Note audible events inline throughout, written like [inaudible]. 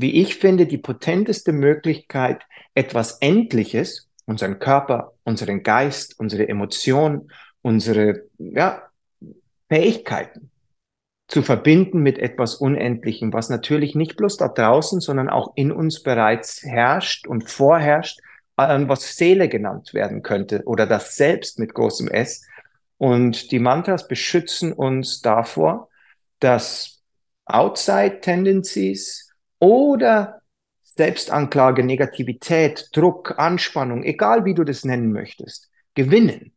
wie ich finde, die potenteste Möglichkeit, etwas Endliches, unseren Körper, unseren Geist, unsere Emotionen, unsere ja, Fähigkeiten zu verbinden mit etwas Unendlichem, was natürlich nicht bloß da draußen, sondern auch in uns bereits herrscht und vorherrscht, was Seele genannt werden könnte oder das Selbst mit großem S. Und die Mantras beschützen uns davor, dass Outside-Tendencies oder Selbstanklage, Negativität, Druck, Anspannung, egal wie du das nennen möchtest, gewinnen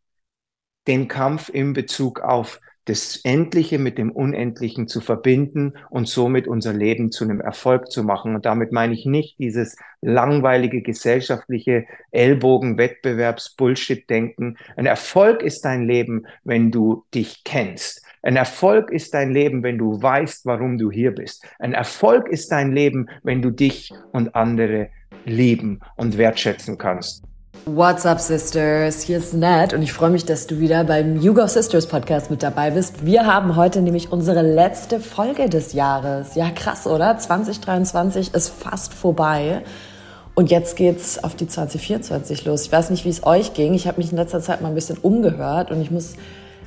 den Kampf in Bezug auf das Endliche mit dem Unendlichen zu verbinden und somit unser Leben zu einem Erfolg zu machen. Und damit meine ich nicht dieses langweilige gesellschaftliche Ellbogen-Wettbewerbs-Bullshit-Denken. Ein Erfolg ist dein Leben, wenn du dich kennst. Ein Erfolg ist dein Leben, wenn du weißt, warum du hier bist. Ein Erfolg ist dein Leben, wenn du dich und andere lieben und wertschätzen kannst. What's up, Sisters? Hier ist Nat und ich freue mich, dass du wieder beim Yoga Sisters Podcast mit dabei bist. Wir haben heute nämlich unsere letzte Folge des Jahres. Ja, krass, oder? 2023 ist fast vorbei. Und jetzt geht's auf die 2024 los. Ich weiß nicht, wie es euch ging. Ich habe mich in letzter Zeit mal ein bisschen umgehört und ich muss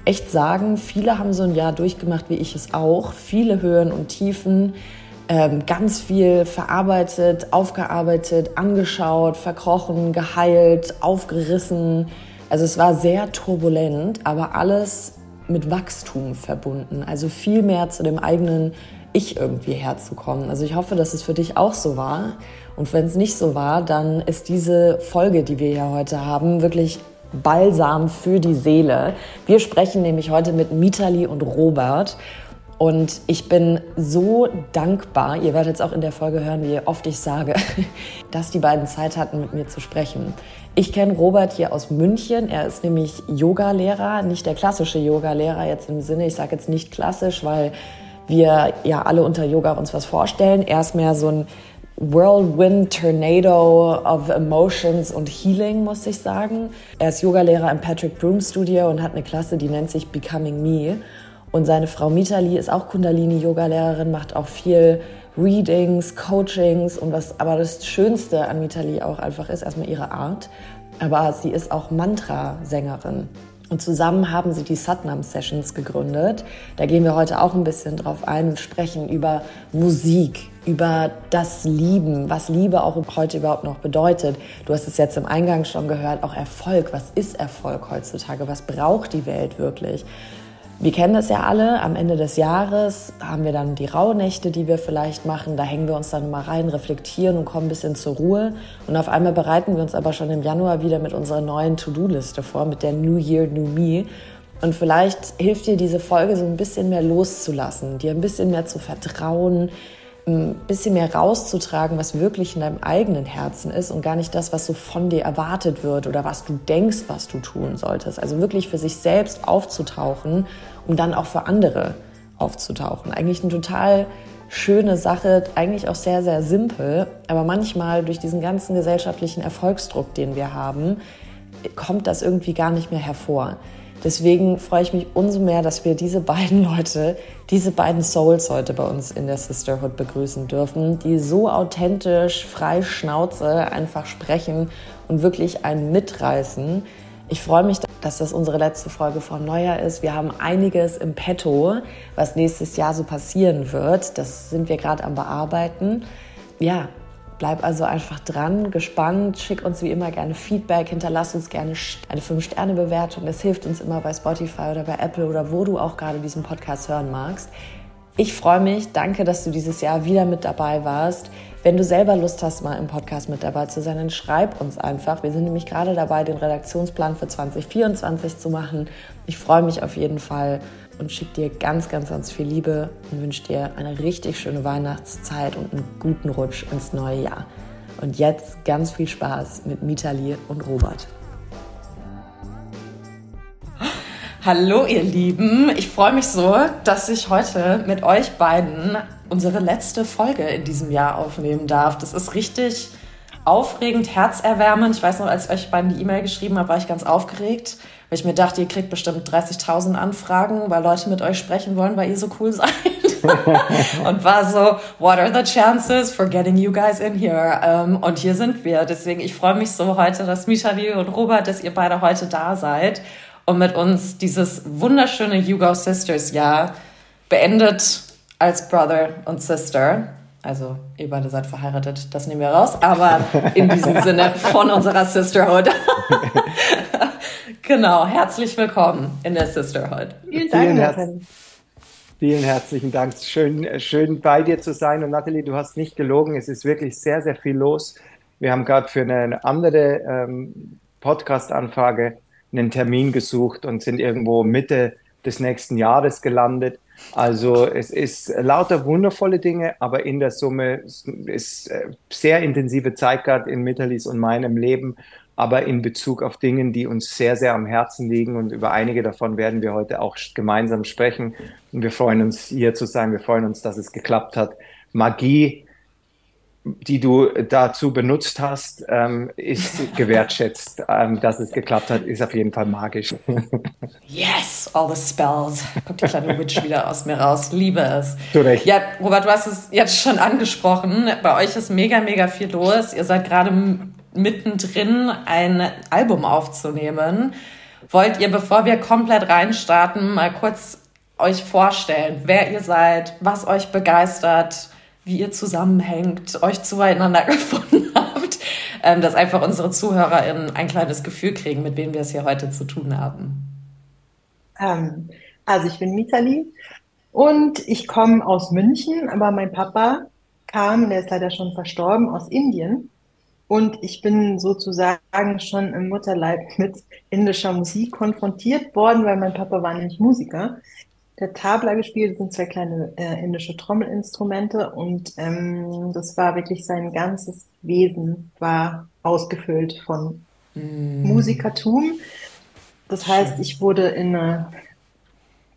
echt sagen, viele haben so ein Jahr durchgemacht, wie ich es auch. Viele Höhen und Tiefen ähm, ganz viel verarbeitet, aufgearbeitet, angeschaut, verkrochen, geheilt, aufgerissen. Also es war sehr turbulent, aber alles mit Wachstum verbunden. Also viel mehr zu dem eigenen Ich irgendwie herzukommen. Also ich hoffe, dass es für dich auch so war. Und wenn es nicht so war, dann ist diese Folge, die wir hier heute haben, wirklich Balsam für die Seele. Wir sprechen nämlich heute mit Mitali und Robert. Und ich bin so dankbar, ihr werdet jetzt auch in der Folge hören, wie oft ich sage, [laughs] dass die beiden Zeit hatten, mit mir zu sprechen. Ich kenne Robert hier aus München. Er ist nämlich Yogalehrer, nicht der klassische Yogalehrer jetzt im Sinne, ich sage jetzt nicht klassisch, weil wir ja alle unter Yoga uns was vorstellen. Er ist mehr so ein Whirlwind Tornado of Emotions und Healing, muss ich sagen. Er ist Yogalehrer im Patrick Broom Studio und hat eine Klasse, die nennt sich Becoming Me. Und seine Frau Mitali ist auch Kundalini-Yoga-Lehrerin, macht auch viel Readings, Coachings und was aber das Schönste an Mitali auch einfach ist, erstmal ihre Art. Aber sie ist auch Mantra-Sängerin. Und zusammen haben sie die Satnam Sessions gegründet. Da gehen wir heute auch ein bisschen drauf ein und sprechen über Musik, über das Lieben, was Liebe auch heute überhaupt noch bedeutet. Du hast es jetzt im Eingang schon gehört, auch Erfolg. Was ist Erfolg heutzutage? Was braucht die Welt wirklich? Wir kennen das ja alle, am Ende des Jahres haben wir dann die Rauhnächte, die wir vielleicht machen. Da hängen wir uns dann mal rein, reflektieren und kommen ein bisschen zur Ruhe. Und auf einmal bereiten wir uns aber schon im Januar wieder mit unserer neuen To-Do-Liste vor, mit der New Year, New Me. Und vielleicht hilft dir diese Folge so ein bisschen mehr loszulassen, dir ein bisschen mehr zu vertrauen, ein bisschen mehr rauszutragen, was wirklich in deinem eigenen Herzen ist und gar nicht das, was so von dir erwartet wird oder was du denkst, was du tun solltest. Also wirklich für sich selbst aufzutauchen, um dann auch für andere aufzutauchen. Eigentlich eine total schöne Sache, eigentlich auch sehr, sehr simpel, aber manchmal durch diesen ganzen gesellschaftlichen Erfolgsdruck, den wir haben, kommt das irgendwie gar nicht mehr hervor. Deswegen freue ich mich umso mehr, dass wir diese beiden Leute, diese beiden Souls heute bei uns in der Sisterhood begrüßen dürfen, die so authentisch, frei Schnauze einfach sprechen und wirklich einen mitreißen. Ich freue mich, dass das unsere letzte Folge vor Neujahr ist. Wir haben einiges im Petto, was nächstes Jahr so passieren wird. Das sind wir gerade am Bearbeiten. Ja, Bleib also einfach dran, gespannt, schick uns wie immer gerne Feedback, hinterlass uns gerne eine 5-Sterne-Bewertung. Das hilft uns immer bei Spotify oder bei Apple oder wo du auch gerade diesen Podcast hören magst. Ich freue mich, danke, dass du dieses Jahr wieder mit dabei warst. Wenn du selber Lust hast, mal im Podcast mit dabei zu sein, dann schreib uns einfach. Wir sind nämlich gerade dabei, den Redaktionsplan für 2024 zu machen. Ich freue mich auf jeden Fall und schicke dir ganz, ganz, ganz viel Liebe und wünsche dir eine richtig schöne Weihnachtszeit und einen guten Rutsch ins neue Jahr. Und jetzt ganz viel Spaß mit Mitali und Robert. Hallo ihr Lieben, ich freue mich so, dass ich heute mit euch beiden unsere letzte Folge in diesem Jahr aufnehmen darf. Das ist richtig aufregend, herzerwärmend. Ich weiß noch, als ich euch beiden die E-Mail geschrieben habe, war ich ganz aufgeregt weil ich mir dachte, ihr kriegt bestimmt 30.000 Anfragen, weil Leute mit euch sprechen wollen, weil ihr so cool seid. [laughs] und war so, what are the chances for getting you guys in here? Ähm, und hier sind wir. Deswegen, ich freue mich so heute, dass Michali und Robert, dass ihr beide heute da seid und mit uns dieses wunderschöne Hugo Sisters Jahr beendet als Brother und Sister. Also, ihr beide seid verheiratet, das nehmen wir raus. Aber in diesem [laughs] Sinne von unserer Sisterhood. [laughs] genau, herzlich willkommen in der Sisterhood. Vielen Dank, Vielen, Herz Vielen herzlichen Dank. Schön, schön bei dir zu sein. Und Nathalie, du hast nicht gelogen. Es ist wirklich sehr, sehr viel los. Wir haben gerade für eine andere ähm, Podcast-Anfrage einen Termin gesucht und sind irgendwo Mitte des nächsten Jahres gelandet. Also es ist lauter wundervolle Dinge, aber in der Summe ist äh, sehr intensive Zeit gerade in Mittalis und meinem Leben, aber in Bezug auf Dinge, die uns sehr, sehr am Herzen liegen und über einige davon werden wir heute auch gemeinsam sprechen. Und wir freuen uns hier zu sein, wir freuen uns, dass es geklappt hat. Magie die du dazu benutzt hast, ähm, ist gewertschätzt. [laughs] Ähm, dass es geklappt hat, ist auf jeden Fall magisch. [laughs] yes, all the spells. Kommt die kleine Witch wieder aus mir raus. Liebe es. Du recht. Ja, Robert, du hast es jetzt schon angesprochen. Bei euch ist mega, mega viel los. Ihr seid gerade mittendrin, ein Album aufzunehmen. Wollt ihr, bevor wir komplett reinstarten, mal kurz euch vorstellen, wer ihr seid, was euch begeistert, wie ihr zusammenhängt, euch zueinander [laughs] gefunden habt, ähm, dass einfach unsere ZuhörerInnen ein kleines Gefühl kriegen, mit wem wir es hier heute zu tun haben. Ähm, also ich bin Mitali und ich komme aus München, aber mein Papa kam, der ist leider schon verstorben, aus Indien. Und ich bin sozusagen schon im Mutterleib [laughs] mit indischer Musik konfrontiert worden, weil mein Papa war nämlich Musiker der Tabla gespielt. Das sind zwei kleine äh, indische Trommelinstrumente und ähm, das war wirklich sein ganzes Wesen war ausgefüllt von mm. Musikertum. Das heißt, ich wurde in eine,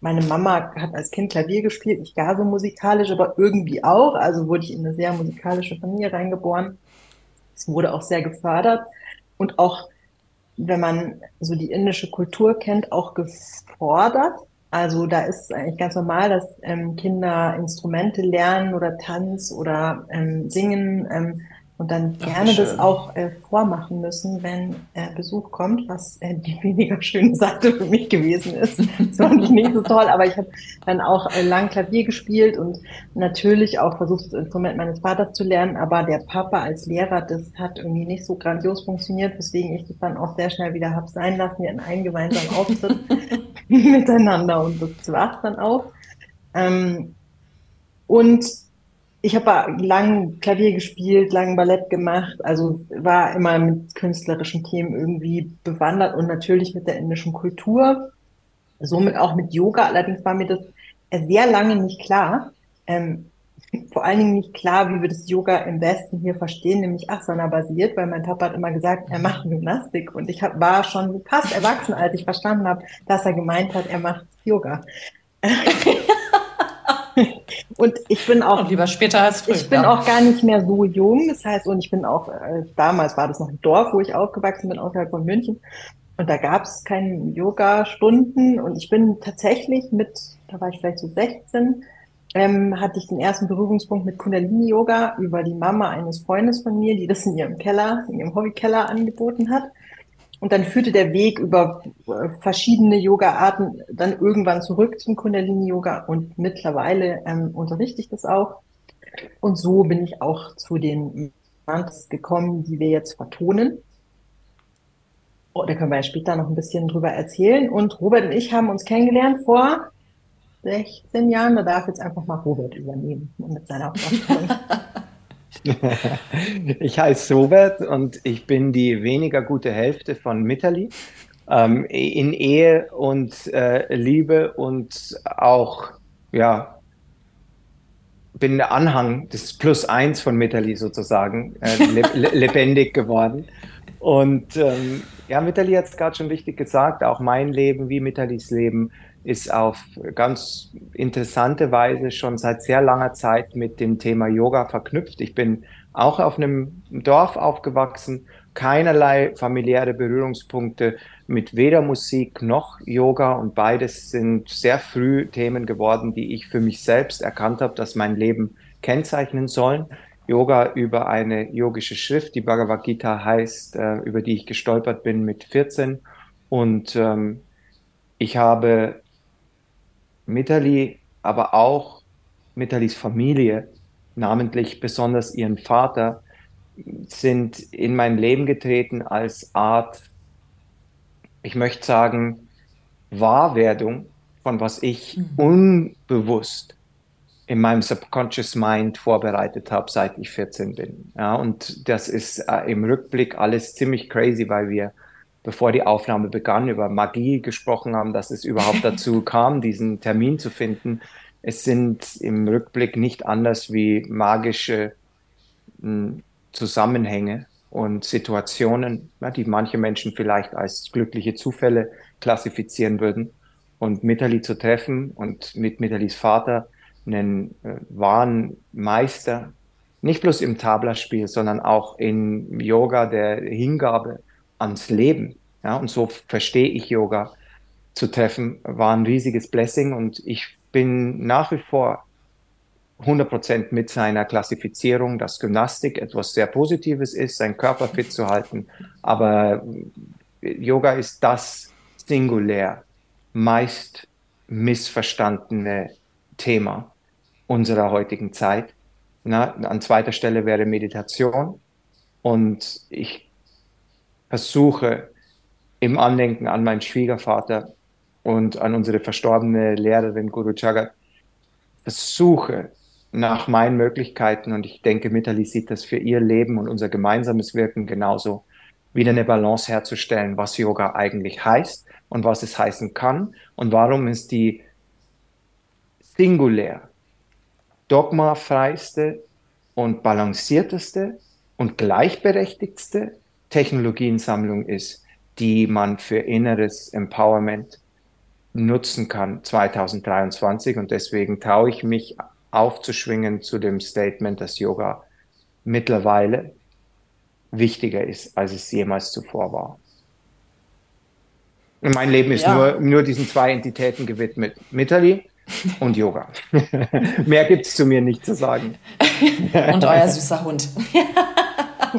meine Mama hat als Kind Klavier gespielt, nicht gar so musikalisch, aber irgendwie auch. Also wurde ich in eine sehr musikalische Familie reingeboren. Es wurde auch sehr gefördert und auch, wenn man so die indische Kultur kennt, auch gefordert. Also da ist es eigentlich ganz normal, dass ähm, Kinder Instrumente lernen oder Tanz oder ähm, singen ähm, und dann Ach, gerne das auch äh, vormachen müssen, wenn äh, Besuch kommt, was äh, die [laughs] weniger schöne Seite für mich gewesen ist. Das ich nicht so toll, aber ich habe dann auch äh, lang Klavier gespielt und natürlich auch versucht, das Instrument meines Vaters zu lernen, aber der Papa als Lehrer, das hat irgendwie nicht so grandios funktioniert, weswegen ich das dann auch sehr schnell wieder hab sein lassen. Wir hatten einen gemeinsamen Auftritt [laughs] miteinander und das war's dann auch. Ähm, und ich habe lang Klavier gespielt, lang Ballett gemacht, also war immer mit künstlerischen Themen irgendwie bewandert und natürlich mit der indischen Kultur, somit auch mit Yoga. Allerdings war mir das sehr lange nicht klar. Ähm, [laughs] vor allen Dingen nicht klar, wie wir das Yoga im Westen hier verstehen, nämlich Asana-basiert, weil mein Papa hat immer gesagt, er macht Gymnastik und ich hab, war schon fast erwachsen, als ich verstanden habe, dass er gemeint hat, er macht Yoga. [laughs] [laughs] und ich bin auch und lieber später als früher. Ich bin ja. auch gar nicht mehr so jung. Das heißt, und ich bin auch äh, damals war das noch ein Dorf, wo ich aufgewachsen bin, außerhalb von München. Und da gab es keine Yoga-Stunden. Und ich bin tatsächlich mit, da war ich vielleicht so 16, ähm, hatte ich den ersten Berührungspunkt mit Kundalini-Yoga über die Mama eines Freundes von mir, die das in ihrem Keller, in ihrem Hobbykeller angeboten hat. Und dann führte der Weg über äh, verschiedene Yoga-Arten dann irgendwann zurück zum Kundalini-Yoga und mittlerweile ähm, unterrichte ich das auch. Und so bin ich auch zu den Mantras gekommen, die wir jetzt vertonen. Oh, da können wir ja später noch ein bisschen drüber erzählen. Und Robert und ich haben uns kennengelernt vor 16 Jahren. Da darf jetzt einfach mal Robert übernehmen mit seiner [laughs] Vorstellung. [laughs] ich heiße Robert und ich bin die weniger gute Hälfte von Mitterli. Ähm, in Ehe und äh, Liebe und auch, ja, bin der Anhang des Plus eins von Mitterli sozusagen äh, le [laughs] lebendig geworden. Und ähm, ja, Mitterli hat es gerade schon richtig gesagt, auch mein Leben wie Mitterlis Leben ist auf ganz interessante Weise schon seit sehr langer Zeit mit dem Thema Yoga verknüpft. Ich bin auch auf einem Dorf aufgewachsen, keinerlei familiäre Berührungspunkte mit weder Musik noch Yoga und beides sind sehr früh Themen geworden, die ich für mich selbst erkannt habe, dass mein Leben kennzeichnen sollen. Yoga über eine yogische Schrift, die Bhagavad Gita heißt, äh, über die ich gestolpert bin mit 14. Und ähm, ich habe Mitali, aber auch Mitalis Familie, namentlich besonders ihren Vater, sind in mein Leben getreten als Art, ich möchte sagen, Wahrwerdung von was ich mhm. unbewusst in meinem Subconscious Mind vorbereitet habe, seit ich 14 bin. Ja, und das ist äh, im Rückblick alles ziemlich crazy, weil wir, bevor die Aufnahme begann, über Magie gesprochen haben, dass es überhaupt [laughs] dazu kam, diesen Termin zu finden. Es sind im Rückblick nicht anders wie magische hm, Zusammenhänge und Situationen, ja, die manche Menschen vielleicht als glückliche Zufälle klassifizieren würden. Und Mitali zu treffen und mit Mitalis Vater einen äh, wahren Meister, nicht bloß im Tablaspiel, sondern auch in Yoga der Hingabe ans Leben. Ja, und so verstehe ich Yoga zu treffen, war ein riesiges Blessing und ich bin nach wie vor 100% mit seiner Klassifizierung, dass Gymnastik etwas sehr Positives ist, seinen Körper fit zu halten. Aber Yoga ist das singulär meist missverstandene Thema unserer heutigen Zeit. Na, an zweiter Stelle wäre Meditation. Und ich versuche im Andenken an meinen Schwiegervater und an unsere verstorbene Lehrerin Guru Jagat, versuche nach meinen Möglichkeiten, und ich denke, Mitali sieht das für ihr Leben und unser gemeinsames Wirken genauso, wieder eine Balance herzustellen, was Yoga eigentlich heißt und was es heißen kann und warum es die singulär dogmafreiste und balancierteste und gleichberechtigtste Technologiensammlung ist, die man für inneres Empowerment nutzen kann 2023. Und deswegen traue ich mich aufzuschwingen zu dem Statement, dass Yoga mittlerweile wichtiger ist, als es jemals zuvor war. Mein Leben ist ja. nur, nur diesen zwei Entitäten gewidmet. Mitali und Yoga. [laughs] Mehr gibt es zu mir nicht zu sagen. [laughs] und euer süßer Hund. [laughs]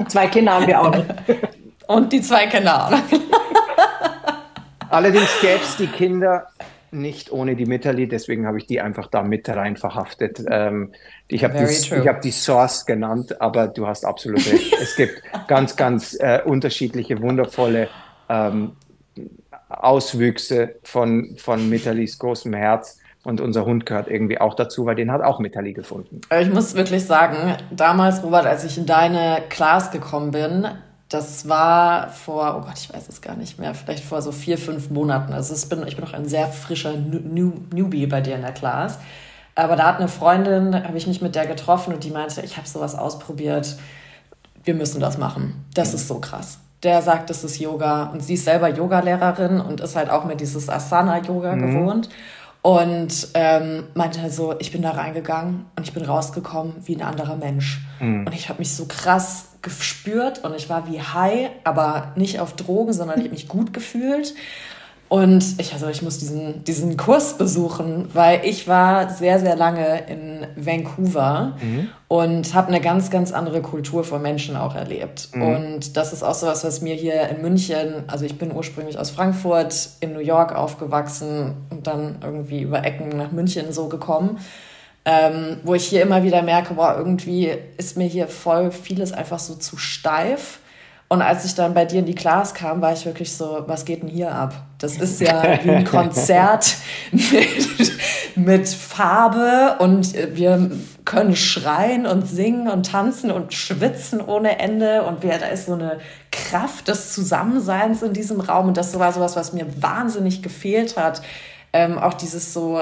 zwei Kinder haben wir auch noch. [laughs] Und die zwei Kinder auch. [laughs] Allerdings gäbe es die Kinder nicht ohne die Mitterli, deswegen habe ich die einfach da mit rein verhaftet. Ähm, ich habe die, hab die Source genannt, aber du hast absolut recht. es gibt [laughs] ganz, ganz äh, unterschiedliche, wundervolle ähm, Auswüchse von, von Mitterlis großem Herz. Und unser Hund gehört irgendwie auch dazu, weil den hat auch Metalli gefunden. Ich muss wirklich sagen, damals, Robert, als ich in deine Class gekommen bin, das war vor, oh Gott, ich weiß es gar nicht mehr, vielleicht vor so vier, fünf Monaten. Also ich bin, ich bin noch ein sehr frischer New Newbie bei dir in der Class. Aber da hat eine Freundin, habe ich mich mit der getroffen und die meinte, ich habe sowas ausprobiert, wir müssen das machen. Das ist so krass. Der sagt, das ist Yoga und sie ist selber Yogalehrerin und ist halt auch mit dieses Asana-Yoga mhm. gewohnt. Und ähm, meinte so, ich bin da reingegangen und ich bin rausgekommen wie ein anderer Mensch. Mhm. Und ich habe mich so krass gespürt und ich war wie high, aber nicht auf Drogen, sondern ich habe mich gut gefühlt. Und ich, also ich muss diesen, diesen Kurs besuchen, weil ich war sehr, sehr lange in Vancouver mhm. und habe eine ganz, ganz andere Kultur von Menschen auch erlebt. Mhm. Und das ist auch so was, was mir hier in München, also ich bin ursprünglich aus Frankfurt, in New York aufgewachsen und dann irgendwie über Ecken nach München so gekommen. Ähm, wo ich hier immer wieder merke, boah, irgendwie ist mir hier voll vieles einfach so zu steif und als ich dann bei dir in die Class kam, war ich wirklich so, was geht denn hier ab? Das ist ja wie ein Konzert [laughs] mit, mit Farbe und wir können schreien und singen und tanzen und schwitzen ohne Ende und wir, da ist so eine Kraft des Zusammenseins in diesem Raum und das war sowas, was mir wahnsinnig gefehlt hat. Ähm, auch dieses so,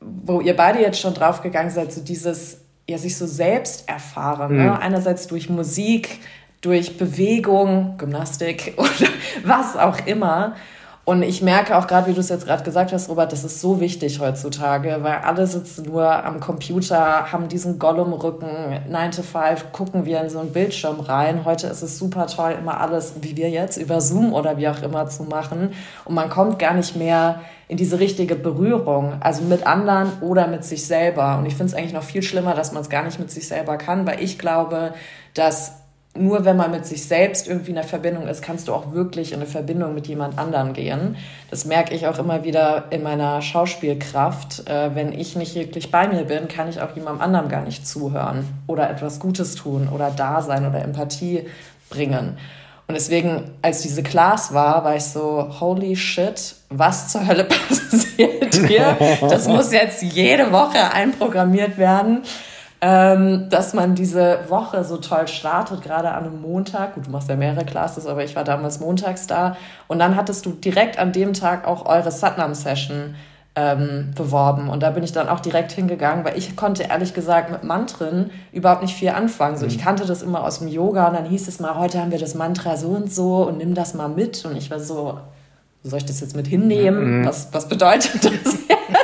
wo ihr beide jetzt schon draufgegangen seid, so dieses, ja, sich so selbst erfahren. Ne? Mhm. Ne? Einerseits durch Musik, durch Bewegung, Gymnastik [laughs] oder was auch immer. Und ich merke auch gerade, wie du es jetzt gerade gesagt hast, Robert, das ist so wichtig heutzutage, weil alle sitzen nur am Computer, haben diesen Gollum-Rücken, 9 to 5, gucken wir in so einen Bildschirm rein. Heute ist es super toll, immer alles, wie wir jetzt, über Zoom oder wie auch immer zu machen. Und man kommt gar nicht mehr in diese richtige Berührung, also mit anderen oder mit sich selber. Und ich finde es eigentlich noch viel schlimmer, dass man es gar nicht mit sich selber kann, weil ich glaube, dass nur wenn man mit sich selbst irgendwie in der Verbindung ist, kannst du auch wirklich in eine Verbindung mit jemand anderem gehen. Das merke ich auch immer wieder in meiner Schauspielkraft. Äh, wenn ich nicht wirklich bei mir bin, kann ich auch jemandem anderem gar nicht zuhören oder etwas Gutes tun oder da sein oder Empathie bringen. Und deswegen, als diese Class war, war ich so, holy shit, was zur Hölle [laughs] passiert hier? [laughs] Das muss jetzt jede Woche einprogrammiert werden ähm, dass man diese Woche so toll startet, gerade an einem Montag. Gut, du machst ja mehrere Classes, aber ich war damals montags da. Und dann hattest du direkt an dem Tag auch eure Satnam-Session ähm, beworben. Und da bin ich dann auch direkt hingegangen, weil ich konnte ehrlich gesagt mit Mantren überhaupt nicht viel anfangen. So, ich mhm. kannte das immer aus dem Yoga und dann hieß es mal, heute haben wir das Mantra so und so und nimm das mal mit. Und ich war so, soll ich das jetzt mit hinnehmen? Mhm. Was, was bedeutet das jetzt? [laughs]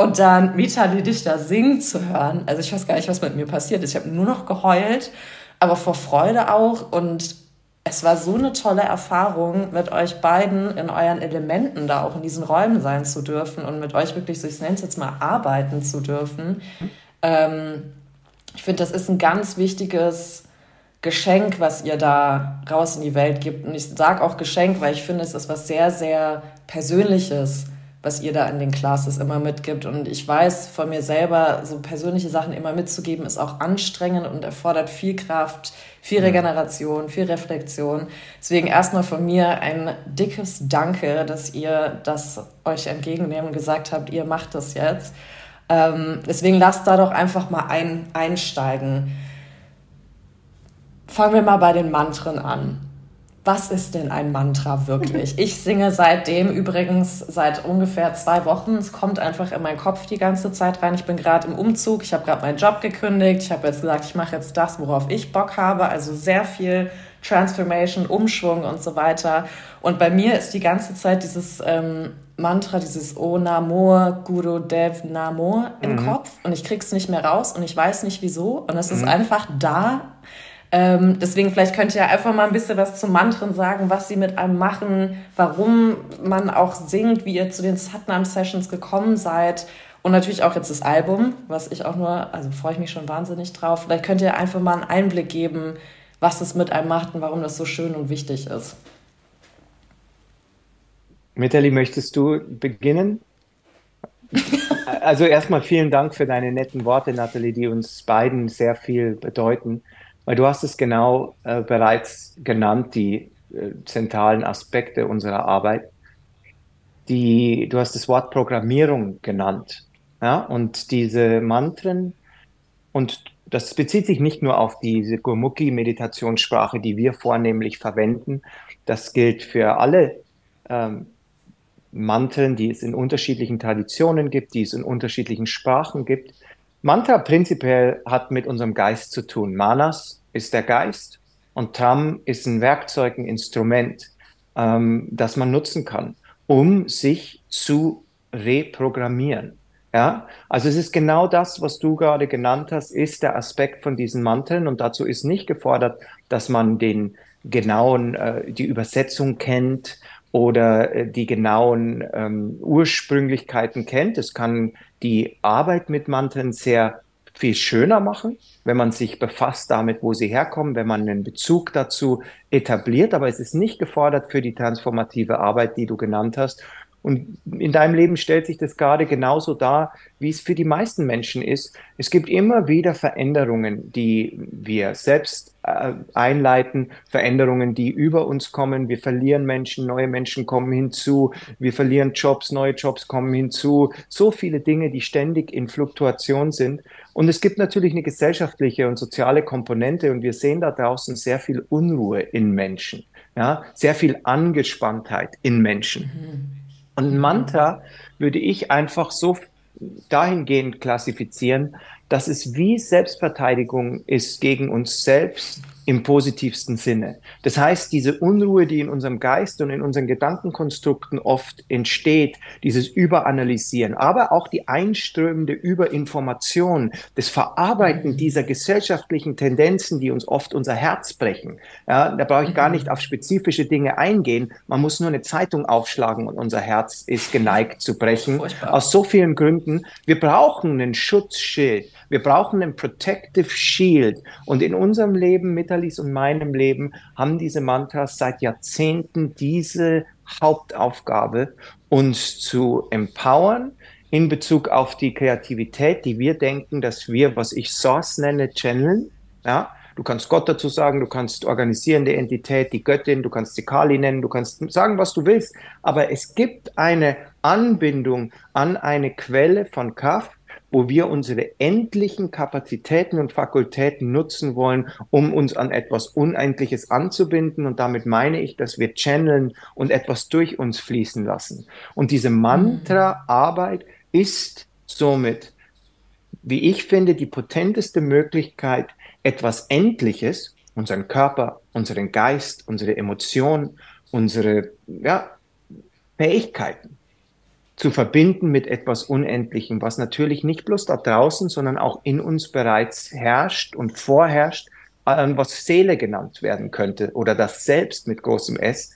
Und dann Vitali Dichter singen zu hören, also ich weiß gar nicht, was mit mir passiert ist. Ich habe nur noch geheult, aber vor Freude auch. Und es war so eine tolle Erfahrung, mit euch beiden in euren Elementen da auch in diesen Räumen sein zu dürfen und mit euch wirklich, so ich nenne es jetzt mal, arbeiten zu dürfen. Ähm, ich finde, das ist ein ganz wichtiges Geschenk, was ihr da raus in die Welt gibt. Und ich sage auch Geschenk, weil ich finde, es ist was sehr, sehr Persönliches was ihr da in den Classes immer mitgibt. Und ich weiß von mir selber, so persönliche Sachen immer mitzugeben, ist auch anstrengend und erfordert viel Kraft, viel Regeneration, viel Reflexion. Deswegen erstmal von mir ein dickes Danke, dass ihr das euch entgegennehmt und gesagt habt, ihr macht das jetzt. Ähm, deswegen lasst da doch einfach mal ein, einsteigen. Fangen wir mal bei den Mantren an was ist denn ein Mantra wirklich? Ich singe seitdem übrigens seit ungefähr zwei Wochen. Es kommt einfach in meinen Kopf die ganze Zeit rein. Ich bin gerade im Umzug, ich habe gerade meinen Job gekündigt. Ich habe jetzt gesagt, ich mache jetzt das, worauf ich Bock habe. Also sehr viel Transformation, Umschwung und so weiter. Und bei mir ist die ganze Zeit dieses ähm, Mantra, dieses O Namo Guru Dev Namo im mhm. Kopf und ich krieg's nicht mehr raus und ich weiß nicht wieso und es ist mhm. einfach da ähm, deswegen vielleicht könnt ihr einfach mal ein bisschen was zu Mantren sagen, was sie mit einem machen, warum man auch singt, wie ihr zu den Satnam-Sessions gekommen seid und natürlich auch jetzt das Album, was ich auch nur, also freue ich mich schon wahnsinnig drauf. Vielleicht könnt ihr einfach mal einen Einblick geben, was es mit einem macht und warum das so schön und wichtig ist. Mitali, möchtest du beginnen? [laughs] also erstmal vielen Dank für deine netten Worte, Nathalie, die uns beiden sehr viel bedeuten. Weil du hast es genau äh, bereits genannt, die äh, zentralen Aspekte unserer Arbeit. Die, du hast das Wort Programmierung genannt. Ja? Und diese Mantren, und das bezieht sich nicht nur auf diese Gurmukhi-Meditationssprache, die wir vornehmlich verwenden. Das gilt für alle ähm, Mantren, die es in unterschiedlichen Traditionen gibt, die es in unterschiedlichen Sprachen gibt. Mantra prinzipiell hat mit unserem Geist zu tun. Manas ist der Geist und Tram ist ein Werkzeug, ein Instrument, ähm, das man nutzen kann, um sich zu reprogrammieren. Ja, also es ist genau das, was du gerade genannt hast, ist der Aspekt von diesen Manteln und dazu ist nicht gefordert, dass man den genauen, äh, die Übersetzung kennt oder äh, die genauen ähm, Ursprünglichkeiten kennt. Es kann die Arbeit mit Manteln sehr viel schöner machen, wenn man sich befasst damit, wo sie herkommen, wenn man einen Bezug dazu etabliert. Aber es ist nicht gefordert für die transformative Arbeit, die du genannt hast. Und in deinem Leben stellt sich das gerade genauso dar, wie es für die meisten Menschen ist. Es gibt immer wieder Veränderungen, die wir selbst äh, einleiten, Veränderungen, die über uns kommen. Wir verlieren Menschen, neue Menschen kommen hinzu, wir verlieren Jobs, neue Jobs kommen hinzu. So viele Dinge, die ständig in Fluktuation sind. Und es gibt natürlich eine gesellschaftliche und soziale Komponente und wir sehen da draußen sehr viel Unruhe in Menschen, ja, sehr viel Angespanntheit in Menschen. Mhm. Und Mantra würde ich einfach so dahingehend klassifizieren, dass es wie Selbstverteidigung ist gegen uns selbst im positivsten Sinne. Das heißt, diese Unruhe, die in unserem Geist und in unseren Gedankenkonstrukten oft entsteht, dieses Überanalysieren, aber auch die einströmende Überinformation, das Verarbeiten mhm. dieser gesellschaftlichen Tendenzen, die uns oft unser Herz brechen. Ja, da brauche ich gar nicht mhm. auf spezifische Dinge eingehen. Man muss nur eine Zeitung aufschlagen und unser Herz ist geneigt zu brechen. Aus so vielen Gründen. Wir brauchen einen Schutzschild. Wir brauchen einen Protective Shield. Und in unserem Leben, Mitalis und meinem Leben, haben diese Mantras seit Jahrzehnten diese Hauptaufgabe, uns zu empowern in Bezug auf die Kreativität, die wir denken, dass wir, was ich Source nenne, channeln. Ja, Du kannst Gott dazu sagen, du kannst organisierende Entität, die Göttin, du kannst sie Kali nennen, du kannst sagen, was du willst. Aber es gibt eine Anbindung an eine Quelle von Kraft, wo wir unsere endlichen Kapazitäten und Fakultäten nutzen wollen, um uns an etwas Unendliches anzubinden. Und damit meine ich, dass wir channeln und etwas durch uns fließen lassen. Und diese Mantra-Arbeit ist somit, wie ich finde, die potenteste Möglichkeit, etwas Endliches, unseren Körper, unseren Geist, unsere Emotionen, unsere ja, Fähigkeiten zu verbinden mit etwas Unendlichem, was natürlich nicht bloß da draußen, sondern auch in uns bereits herrscht und vorherrscht, was Seele genannt werden könnte oder das Selbst mit großem S.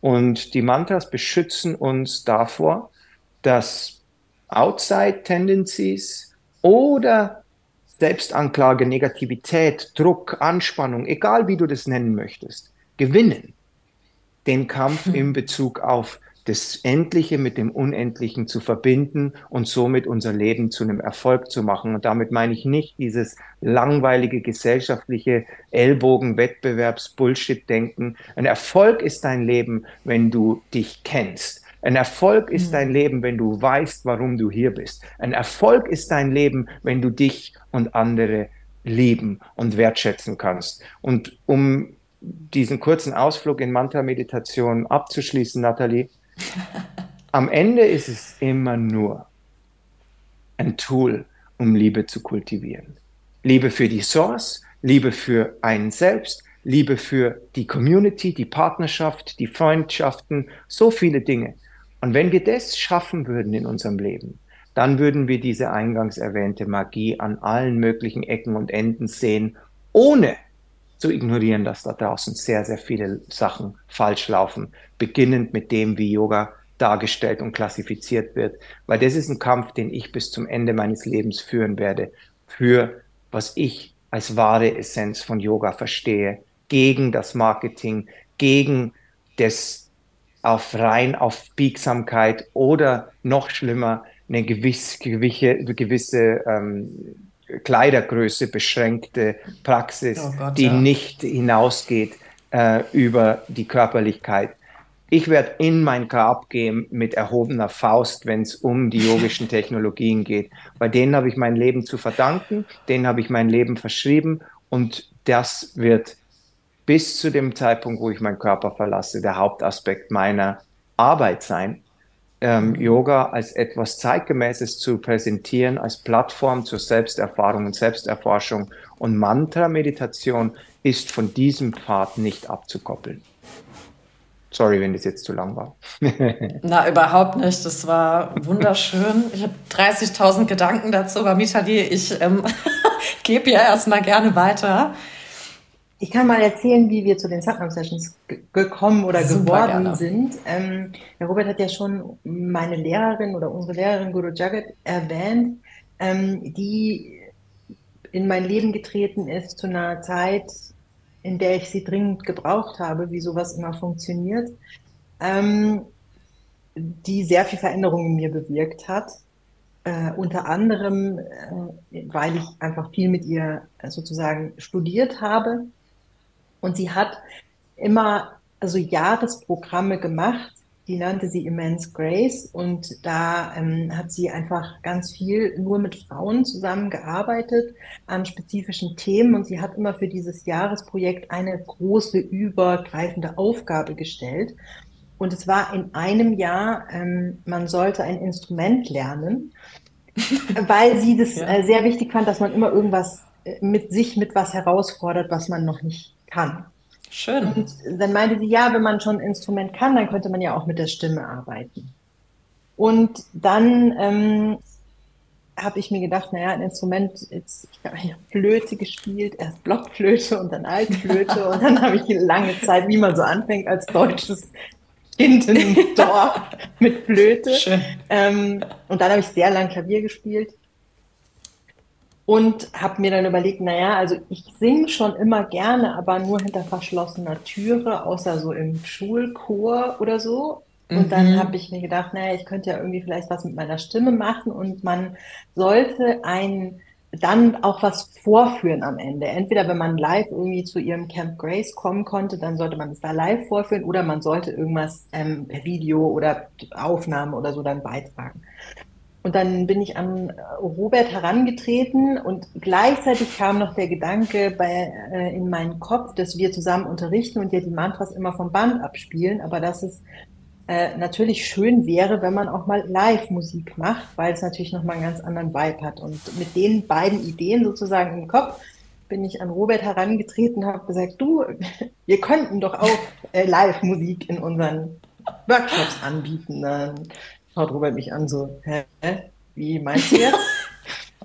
Und die Mantras beschützen uns davor, dass Outside Tendencies oder Selbstanklage, Negativität, Druck, Anspannung, egal wie du das nennen möchtest, gewinnen den Kampf hm. in Bezug auf das Endliche mit dem Unendlichen zu verbinden und somit unser Leben zu einem Erfolg zu machen. Und damit meine ich nicht dieses langweilige gesellschaftliche Ellbogen-Wettbewerbs-Bullshit-Denken. Ein Erfolg ist dein Leben, wenn du dich kennst. Ein Erfolg ist mhm. dein Leben, wenn du weißt, warum du hier bist. Ein Erfolg ist dein Leben, wenn du dich und andere lieben und wertschätzen kannst. Und um diesen kurzen Ausflug in Mantra-Meditation abzuschließen, Nathalie, am Ende ist es immer nur ein Tool, um Liebe zu kultivieren. Liebe für die Source, Liebe für einen selbst, Liebe für die Community, die Partnerschaft, die Freundschaften, so viele Dinge. Und wenn wir das schaffen würden in unserem Leben, dann würden wir diese eingangs erwähnte Magie an allen möglichen Ecken und Enden sehen, ohne zu ignorieren, dass da draußen sehr, sehr viele Sachen falsch laufen, beginnend mit dem, wie Yoga dargestellt und klassifiziert wird, weil das ist ein Kampf, den ich bis zum Ende meines Lebens führen werde, für was ich als wahre Essenz von Yoga verstehe, gegen das Marketing, gegen das auf rein auf Biegsamkeit oder noch schlimmer eine gewisse, gewisse, gewisse ähm, Kleidergröße beschränkte Praxis, oh Gott, die ja. nicht hinausgeht äh, über die Körperlichkeit. Ich werde in mein Grab gehen mit erhobener Faust, wenn es um die yogischen Technologien geht. Bei denen habe ich mein Leben zu verdanken, denen habe ich mein Leben verschrieben und das wird bis zu dem Zeitpunkt, wo ich meinen Körper verlasse, der Hauptaspekt meiner Arbeit sein ähm, Yoga als etwas Zeitgemäßes zu präsentieren, als Plattform zur Selbsterfahrung und Selbsterforschung. Und Mantra-Meditation ist von diesem Pfad nicht abzukoppeln. Sorry, wenn das jetzt zu lang war. [laughs] Na, überhaupt nicht. Das war wunderschön. Ich habe 30.000 Gedanken dazu, aber Mitali, ich ähm, [laughs] gebe ja erstmal gerne weiter. Ich kann mal erzählen, wie wir zu den Satnam Sessions gekommen oder Super geworden gerne. sind. Ähm, der Robert hat ja schon meine Lehrerin oder unsere Lehrerin Guru Jagat erwähnt, ähm, die in mein Leben getreten ist zu einer Zeit, in der ich sie dringend gebraucht habe, wie sowas immer funktioniert, ähm, die sehr viel Veränderung in mir bewirkt hat. Äh, unter anderem, äh, weil ich einfach viel mit ihr sozusagen studiert habe und sie hat immer also Jahresprogramme gemacht, die nannte sie Immense Grace und da ähm, hat sie einfach ganz viel nur mit Frauen zusammengearbeitet an spezifischen Themen und sie hat immer für dieses Jahresprojekt eine große übergreifende Aufgabe gestellt. Und es war in einem Jahr, ähm, man sollte ein Instrument lernen, [laughs] weil sie das ja. äh, sehr wichtig fand, dass man immer irgendwas äh, mit sich mit was herausfordert, was man noch nicht kann. Schön. Und dann meinte sie, ja, wenn man schon ein Instrument kann, dann könnte man ja auch mit der Stimme arbeiten. Und dann ähm, habe ich mir gedacht, naja, ein Instrument, jetzt, ich habe Flöte gespielt, erst Blockflöte und dann Altflöte [laughs] und dann habe ich lange Zeit, wie man so anfängt als deutsches Kind im [laughs] Dorf mit Flöte. Ähm, und dann habe ich sehr lang Klavier gespielt und habe mir dann überlegt, naja, also ich singe schon immer gerne, aber nur hinter verschlossener Türe, außer so im Schulchor oder so. Und mhm. dann habe ich mir gedacht, naja, ich könnte ja irgendwie vielleicht was mit meiner Stimme machen und man sollte ein dann auch was vorführen am Ende. Entweder wenn man live irgendwie zu ihrem Camp Grace kommen konnte, dann sollte man es da live vorführen oder man sollte irgendwas ähm, per Video oder Aufnahme oder so dann beitragen. Und dann bin ich an Robert herangetreten und gleichzeitig kam noch der Gedanke bei, äh, in meinen Kopf, dass wir zusammen unterrichten und ja die Mantras immer vom Band abspielen, aber dass es äh, natürlich schön wäre, wenn man auch mal Live-Musik macht, weil es natürlich nochmal einen ganz anderen Vibe hat. Und mit den beiden Ideen sozusagen im Kopf bin ich an Robert herangetreten habe gesagt, du, [laughs] wir könnten doch auch äh, Live-Musik in unseren Workshops anbieten. Dann schaut Robert mich an so, hä, wie meinst du jetzt? [laughs]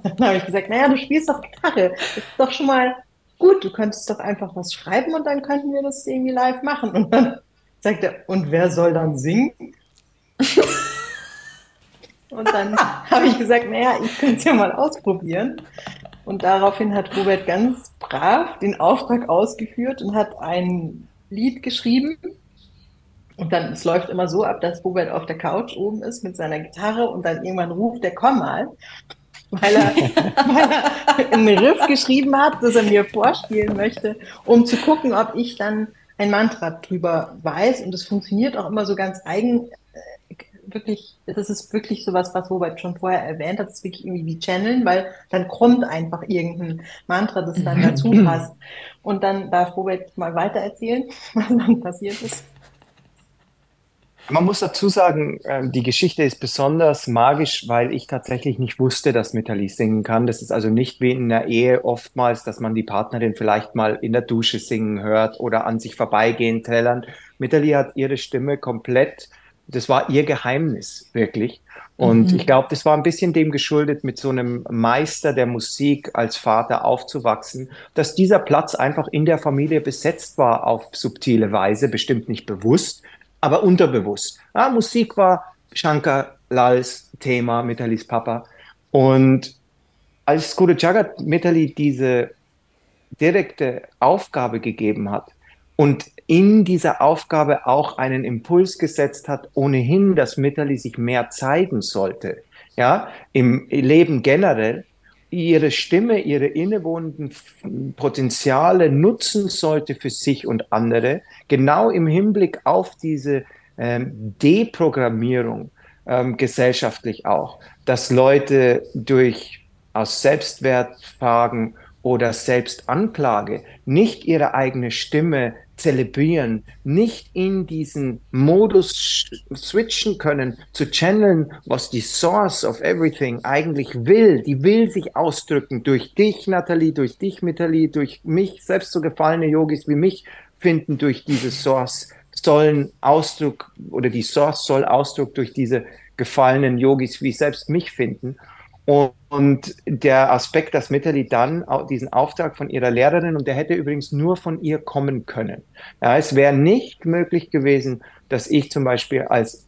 [laughs] dann habe ich gesagt, naja, du spielst doch Gitarre. Das ist doch schon mal gut. Du könntest doch einfach was schreiben und dann könnten wir das irgendwie live machen. Und dann sagt er, und wer soll dann singen? [laughs] und dann habe ich gesagt, naja, ich könnte es ja mal ausprobieren. Und daraufhin hat Robert ganz brav den Auftrag ausgeführt und hat ein Lied geschrieben und dann, es läuft immer so ab, dass Robert auf der Couch oben ist mit seiner Gitarre und dann irgendwann ruft der komm mal, weil er, [laughs] weil er einen Riff geschrieben hat, das er mir vorspielen möchte, um zu gucken, ob ich dann ein Mantra drüber weiß. Und es funktioniert auch immer so ganz eigen, äh, wirklich, das ist wirklich sowas, was Robert schon vorher erwähnt hat, das ist wirklich irgendwie wie Channeln, weil dann kommt einfach irgendein Mantra, das dann dazu passt. Und dann darf Robert mal weiter erzählen, [laughs] was dann passiert ist. Man muss dazu sagen, ähm, die Geschichte ist besonders magisch, weil ich tatsächlich nicht wusste, dass Mitali singen kann. Das ist also nicht wie in einer Ehe oftmals, dass man die Partnerin vielleicht mal in der Dusche singen hört oder an sich vorbeigehen trällern. Mitali hat ihre Stimme komplett, das war ihr Geheimnis, wirklich. Und mhm. ich glaube, das war ein bisschen dem geschuldet, mit so einem Meister der Musik als Vater aufzuwachsen, dass dieser Platz einfach in der Familie besetzt war auf subtile Weise, bestimmt nicht bewusst, aber unterbewusst. Ja, Musik war Shankar Lals Thema, Mitalis Papa. Und als Guru Jagat Mitali diese direkte Aufgabe gegeben hat und in dieser Aufgabe auch einen Impuls gesetzt hat, ohnehin, dass Mitali sich mehr zeigen sollte, ja, im Leben generell, ihre Stimme, ihre innewohnenden Potenziale nutzen sollte für sich und andere, genau im Hinblick auf diese ähm, Deprogrammierung ähm, gesellschaftlich auch, dass Leute durch aus Selbstwertfragen oder Selbstanklage nicht ihre eigene Stimme zelebrieren, nicht in diesen Modus switchen können, zu channeln, was die Source of Everything eigentlich will. Die will sich ausdrücken durch dich, Nathalie, durch dich, Mitali, durch mich, selbst so gefallene Yogis wie mich finden durch diese Source, sollen Ausdruck oder die Source soll Ausdruck durch diese gefallenen Yogis wie selbst mich finden. Und der Aspekt, dass Mitali dann diesen Auftrag von ihrer Lehrerin, und der hätte übrigens nur von ihr kommen können. Ja, es wäre nicht möglich gewesen, dass ich zum Beispiel als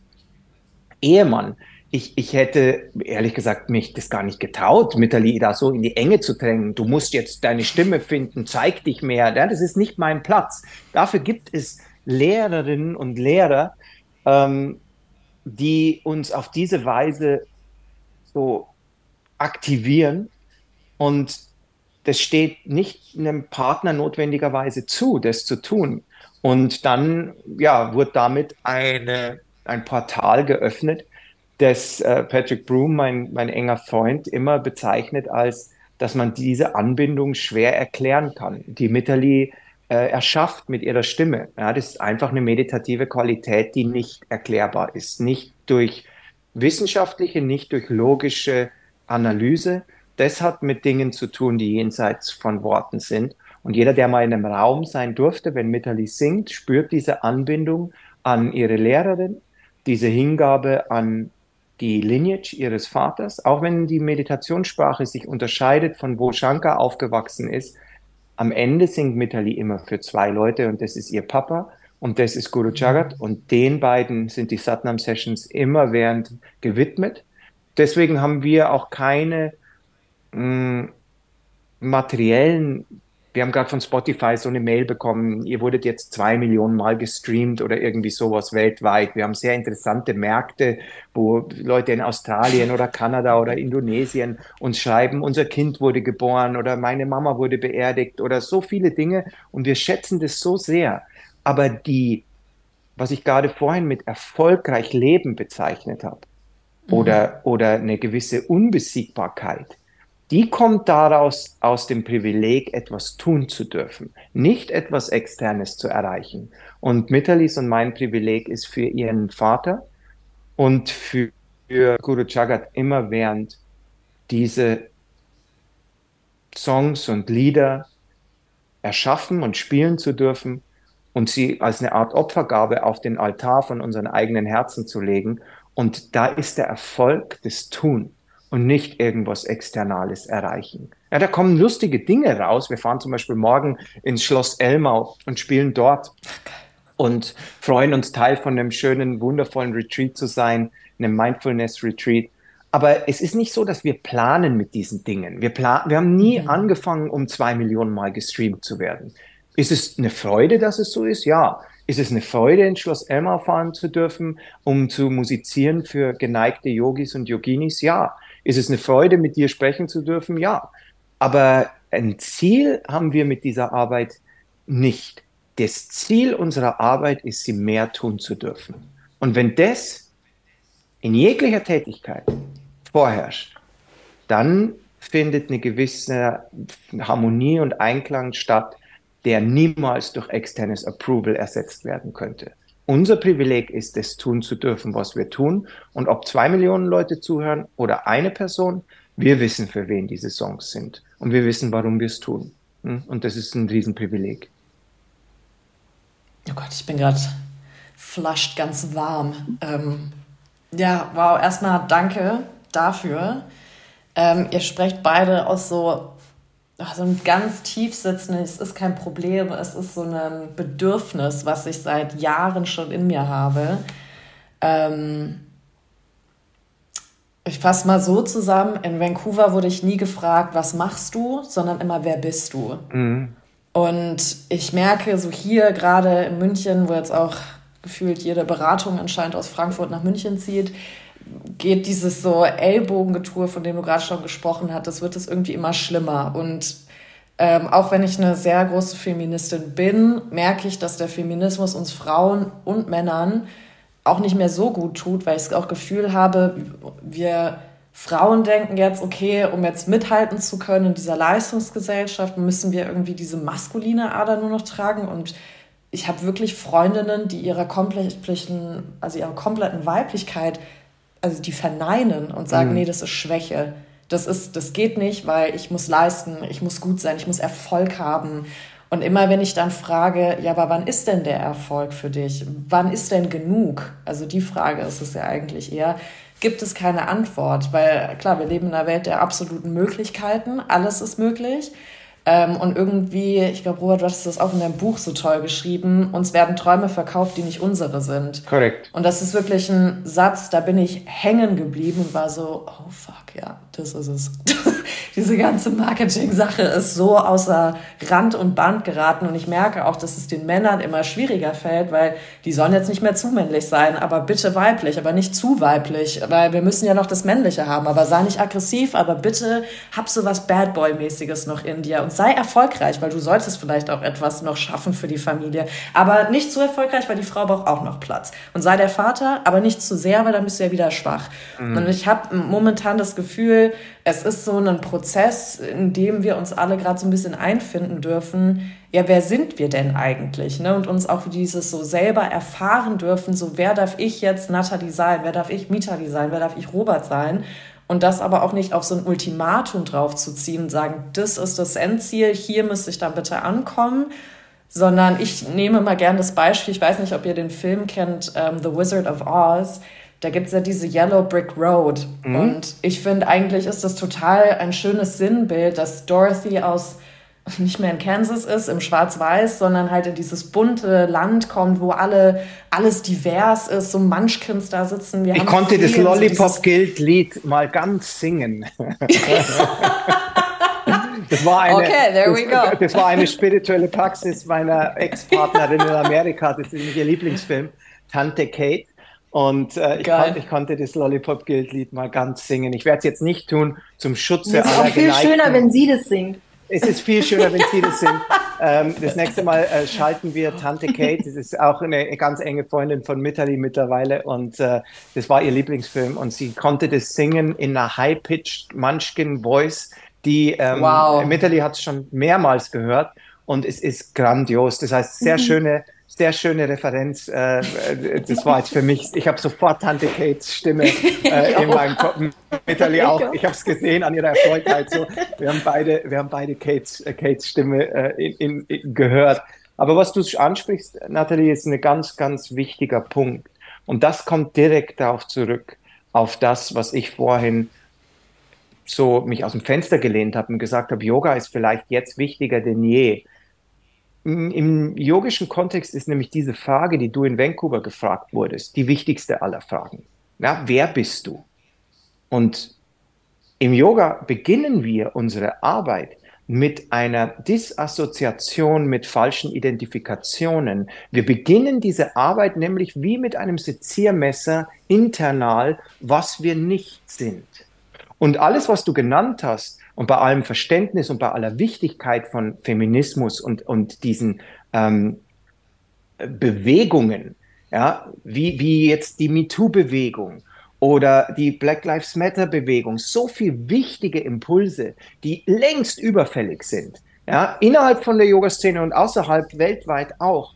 Ehemann, ich, ich hätte ehrlich gesagt mich das gar nicht getraut, Mitali da so in die Enge zu drängen. Du musst jetzt deine Stimme finden, zeig dich mehr. Ja, das ist nicht mein Platz. Dafür gibt es Lehrerinnen und Lehrer, ähm, die uns auf diese Weise so aktivieren und das steht nicht einem Partner notwendigerweise zu, das zu tun. Und dann ja, wird damit eine, ein Portal geöffnet, das äh, Patrick Broom, mein, mein enger Freund, immer bezeichnet als, dass man diese Anbindung schwer erklären kann. Die Mitali äh, erschafft mit ihrer Stimme. Ja, das ist einfach eine meditative Qualität, die nicht erklärbar ist. Nicht durch wissenschaftliche, nicht durch logische Analyse. das hat mit Dingen zu tun, die jenseits von Worten sind. Und jeder, der mal in einem Raum sein durfte, wenn Mitali singt, spürt diese Anbindung an ihre Lehrerin, diese Hingabe an die Lineage ihres Vaters, auch wenn die Meditationssprache sich unterscheidet von wo Shankar aufgewachsen ist. Am Ende singt Mitali immer für zwei Leute und das ist ihr Papa und das ist Guru Jagat und den beiden sind die Satnam Sessions immer während gewidmet. Deswegen haben wir auch keine mh, mm, materiellen wir haben gerade von Spotify so eine Mail bekommen, ihr wurdet jetzt zwei Millionen Mal gestreamt oder irgendwie sowas weltweit. Wir haben sehr interessante Märkte, wo Leute in Australien oder Kanada oder Indonesien uns schreiben, unser Kind wurde geboren oder meine Mama wurde beerdigt oder so viele Dinge und wir schätzen das so sehr. Aber die, was ich gerade vorhin mit erfolgreich Leben bezeichnet habe. Oder, oder eine gewisse Unbesiegbarkeit, die kommt daraus aus dem Privileg, etwas tun zu dürfen, nicht etwas Externes zu erreichen. Und Mittalis und mein Privileg ist für ihren Vater und für, Guru Jagat immer während diese Songs und Lieder erschaffen und spielen zu dürfen und sie als eine Art Opfergabe auf den Altar von unseren eigenen Herzen zu legen. Und da ist der Erfolg des Tun und nicht irgendwas Externales erreichen. Ja, da kommen lustige Dinge raus. Wir fahren zum Beispiel morgen ins Schloss Elmau und spielen dort und freuen uns Teil von einem schönen, wundervollen Retreat zu sein, einem Mindfulness Retreat. Aber es ist nicht so, dass wir planen mit diesen Dingen. Wir, plan wir haben nie mhm. angefangen, um zwei Millionen Mal gestreamt zu werden. Ist es eine Freude, dass es so ist? Ja. Ist es eine Freude, ins Schloss Elmau fahren zu dürfen, um zu musizieren für geneigte Yogis und Yoginis? Ja. Ist es eine Freude, mit dir sprechen zu dürfen? Ja. Aber ein Ziel haben wir mit dieser Arbeit nicht. Das Ziel unserer Arbeit ist, sie mehr tun zu dürfen. Und wenn das in jeglicher Tätigkeit vorherrscht, dann findet eine gewisse Harmonie und Einklang statt, der niemals durch externes Approval ersetzt werden könnte. Unser Privileg ist es, tun zu dürfen, was wir tun. Und ob zwei Millionen Leute zuhören oder eine Person, wir wissen, für wen diese Songs sind. Und wir wissen, warum wir es tun. Hm? Und das ist ein Riesenprivileg. Oh Gott, ich bin gerade flasht ganz warm. Ähm, ja, wow, erstmal danke dafür. Ähm, ihr sprecht beide aus so so ein ganz tief sitzendes, es ist kein Problem, es ist so ein Bedürfnis, was ich seit Jahren schon in mir habe. Ähm ich fasse mal so zusammen, in Vancouver wurde ich nie gefragt, was machst du, sondern immer, wer bist du? Mhm. Und ich merke so hier gerade in München, wo jetzt auch gefühlt jede Beratung anscheinend aus Frankfurt nach München zieht, geht dieses so Ellbogengetue, von dem du gerade schon gesprochen hattest, wird es irgendwie immer schlimmer. Und ähm, auch wenn ich eine sehr große Feministin bin, merke ich, dass der Feminismus uns Frauen und Männern auch nicht mehr so gut tut, weil ich auch Gefühl habe, wir Frauen denken jetzt, okay, um jetzt mithalten zu können in dieser Leistungsgesellschaft, müssen wir irgendwie diese maskuline Ader nur noch tragen. Und ich habe wirklich Freundinnen, die ihrer also ihrer kompletten Weiblichkeit also die verneinen und sagen, mhm. nee, das ist Schwäche. Das ist, das geht nicht, weil ich muss leisten, ich muss gut sein, ich muss Erfolg haben. Und immer wenn ich dann frage, ja, aber wann ist denn der Erfolg für dich? Wann ist denn genug? Also die Frage ist es ja eigentlich eher, gibt es keine Antwort, weil klar, wir leben in einer Welt der absoluten Möglichkeiten, alles ist möglich. Ähm, und irgendwie, ich glaube, Robert, du hast das auch in deinem Buch so toll geschrieben, uns werden Träume verkauft, die nicht unsere sind. Korrekt. Und das ist wirklich ein Satz, da bin ich hängen geblieben und war so, oh fuck, ja, das ist es. [laughs] Diese ganze Marketing-Sache ist so außer Rand und Band geraten und ich merke auch, dass es den Männern immer schwieriger fällt, weil die sollen jetzt nicht mehr zu männlich sein, aber bitte weiblich, aber nicht zu weiblich, weil wir müssen ja noch das Männliche haben, aber sei nicht aggressiv, aber bitte hab so was Bad Boy-mäßiges noch in dir und sei erfolgreich, weil du solltest vielleicht auch etwas noch schaffen für die Familie, aber nicht zu erfolgreich, weil die Frau braucht auch noch Platz. Und sei der Vater, aber nicht zu sehr, weil dann bist du ja wieder schwach. Mhm. Und ich habe momentan das Gefühl, es ist so ein Prozess, in dem wir uns alle gerade so ein bisschen einfinden dürfen. Ja, wer sind wir denn eigentlich? Ne? Und uns auch dieses so selber erfahren dürfen, so wer darf ich jetzt Nathalie sein, wer darf ich Mitali sein, wer darf ich Robert sein? Und das aber auch nicht auf so ein Ultimatum draufzuziehen und sagen, das ist das Endziel, hier müsste ich dann bitte ankommen, sondern ich nehme mal gern das Beispiel, ich weiß nicht, ob ihr den Film kennt, um, ähm, The Wizard of Oz. Da gibt es ja diese Yellow Brick Road. Mhm. Und ich finde, eigentlich ist das total ein schönes Sinnbild, dass Dorothy aus nicht mehr in Kansas ist, im Schwarz-Weiß, sondern halt in dieses bunte Land kommt, wo alle alles divers ist, so Munchkins da sitzen. Wir ich konnte das Lollipop Guild Lied mal ganz singen. [laughs] Das war eine, okay, there we go. Das, das war eine spirituelle Praxis meiner Ex-Partnerin in Amerika. Das ist ihr Lieblingsfilm, Tante Kate. Und äh, ich, konnte, ich, konnte, das Lollipop Guild Lied mal ganz singen. Ich werde es jetzt nicht tun zum Schutze aller Es ist auch viel Geneigten. schöner, wenn sie das singt. Es ist viel schöner, wenn Sie das sind. Ähm, das nächste Mal äh, schalten wir Tante Kate. Das ist auch eine ganz enge Freundin von Mitterli mittlerweile. Und äh, das war ihr Lieblingsfilm. Und sie konnte das singen in einer high-pitched Munchkin-Voice. Die ähm, wow. Mitterli hat es schon mehrmals gehört. Und es ist grandios. Das heißt, sehr mhm. schöne sehr schöne Referenz. Äh, äh, das war jetzt für mich, ich habe sofort Tante Kates Stimme [laughs] äh, in meinem Kopf. Mitterli auch. Ich habe es gesehen an ihrer Erfolgheit. So, wir haben beide, wir haben beide Kates, Kates Stimme in, in, in, gehört. Aber was du ansprichst, Nathalie, ist ein ganz, ganz wichtiger Punkt. Und das kommt direkt darauf zurück, auf das, was ich vorhin so mich aus dem Fenster gelehnt habe und gesagt habe, Yoga ist vielleicht jetzt wichtiger denn je. Im yogischen Kontext ist nämlich diese Frage, die du in Vancouver gefragt wurdest, die wichtigste aller Fragen. Ja, wer bist du? Und im Yoga beginnen wir unsere Arbeit mit einer Disassoziation mit falschen Identifikationen. Wir beginnen diese Arbeit nämlich wie mit einem Seziermesser internal, was wir nicht sind. Und alles, was du genannt hast, und bei allem Verständnis und bei aller Wichtigkeit von Feminismus und, und diesen ähm, Bewegungen, ja, wie, wie jetzt die MeToo-Bewegung oder die Black Lives Matter-Bewegung, so viel wichtige Impulse, die längst überfällig sind, ja, innerhalb von der Yoga-Szene und außerhalb weltweit auch.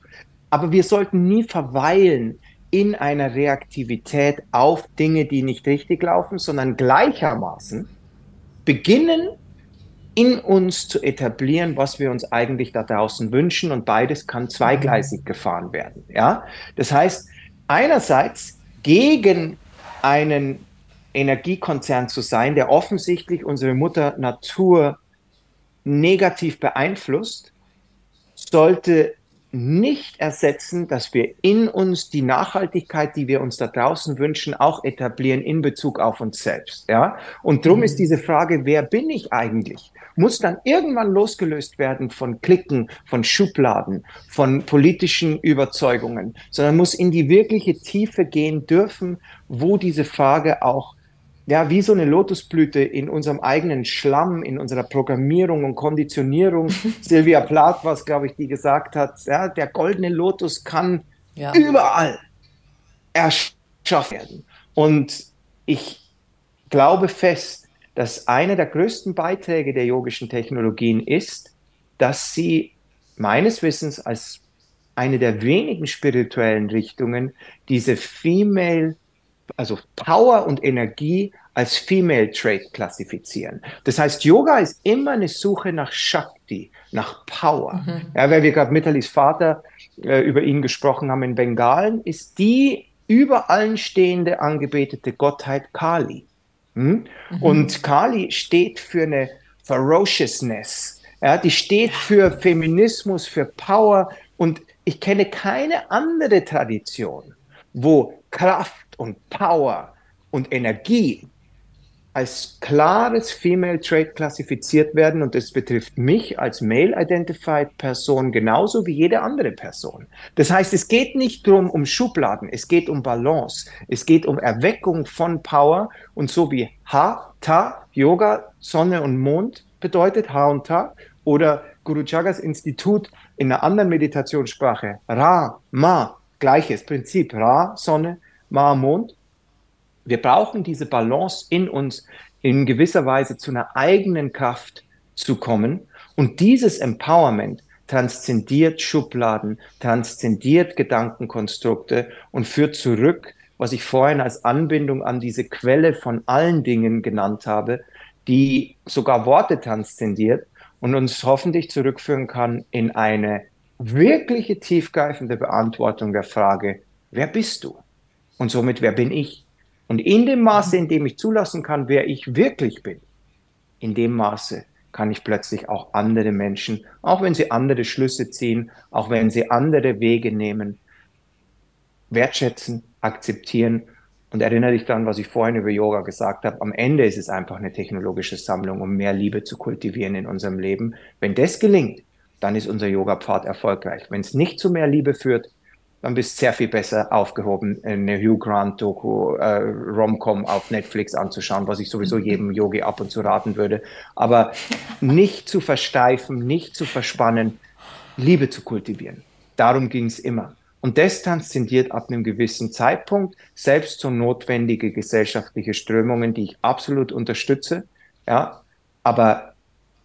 Aber wir sollten nie verweilen in einer Reaktivität auf Dinge, die nicht richtig laufen, sondern gleichermaßen beginnen in uns zu etablieren, was wir uns eigentlich da draußen wünschen und beides kann zweigleisig mhm. gefahren werden. Ja, das heißt einerseits gegen einen Energiekonzern zu sein, der offensichtlich unsere Mutter Natur negativ beeinflusst, sollte nicht ersetzen, dass wir in uns die Nachhaltigkeit, die wir uns da draußen wünschen, auch etablieren in Bezug auf uns selbst. Ja? Und darum mhm. ist diese Frage, wer bin ich eigentlich? Muss dann irgendwann losgelöst werden von Klicken, von Schubladen, von politischen Überzeugungen, sondern muss in die wirkliche Tiefe gehen dürfen, wo diese Frage auch ja, wie so eine Lotusblüte in unserem eigenen Schlamm, in unserer Programmierung und Konditionierung. [laughs] Sylvia Plath, was glaube ich, die gesagt hat, ja, der goldene Lotus kann ja. überall erschaffen werden. Und ich glaube fest, dass einer der größten Beiträge der yogischen Technologien ist, dass sie meines Wissens als eine der wenigen spirituellen Richtungen diese Female also Power und Energie als Female Trait klassifizieren. Das heißt, Yoga ist immer eine Suche nach Shakti, nach Power. Mhm. Ja, weil wir gerade Mitalis Vater äh, über ihn gesprochen haben in Bengalen, ist die über allen stehende angebetete Gottheit Kali. Hm? Mhm. Und Kali steht für eine Ferociousness. Ja, die steht für Feminismus, für Power. Und ich kenne keine andere Tradition, wo Kraft und Power und Energie als klares Female Trait klassifiziert werden und das betrifft mich als Male-Identified Person genauso wie jede andere Person. Das heißt, es geht nicht drum um Schubladen, es geht um Balance, es geht um Erweckung von Power und so wie Ha, Ta, Yoga, Sonne und Mond bedeutet, Ha und Ta, oder Guru Chagas Institut in einer anderen Meditationssprache, Ra, Ma, gleiches Prinzip, Ra, Sonne, Ma, Mond. Wir brauchen diese Balance in uns, in gewisser Weise zu einer eigenen Kraft zu kommen. Und dieses Empowerment transzendiert Schubladen, transzendiert Gedankenkonstrukte und führt zurück was ich vorhin als Anbindung an diese Quelle von allen Dingen genannt habe, die sogar Worte transzendiert und uns hoffentlich zurückführen kann in eine wirkliche tiefgreifende Beantwortung der Frage, wer bist du? Und somit, wer bin ich? Und in dem Maße, in dem ich zulassen kann, wer ich wirklich bin, in dem Maße kann ich plötzlich auch andere Menschen, auch wenn sie andere Schlüsse ziehen, auch wenn sie andere Wege nehmen, wertschätzen, akzeptieren. Und erinnere dich daran, was ich vorhin über Yoga gesagt habe. Am Ende ist es einfach eine technologische Sammlung, um mehr Liebe zu kultivieren in unserem Leben. Wenn das gelingt, dann ist unser Yoga-Pfad erfolgreich. Wenn es nicht zu mehr Liebe führt, dann bist du sehr viel besser aufgehoben, eine Hugh Grant-Doku, äh, Rom-Com auf Netflix anzuschauen, was ich sowieso mhm. jedem Yogi ab und zu raten würde. Aber nicht zu versteifen, nicht zu verspannen, Liebe zu kultivieren. Darum ging es immer. Und das transzendiert ab einem gewissen Zeitpunkt selbst so notwendige gesellschaftliche Strömungen, die ich absolut unterstütze. Ja, aber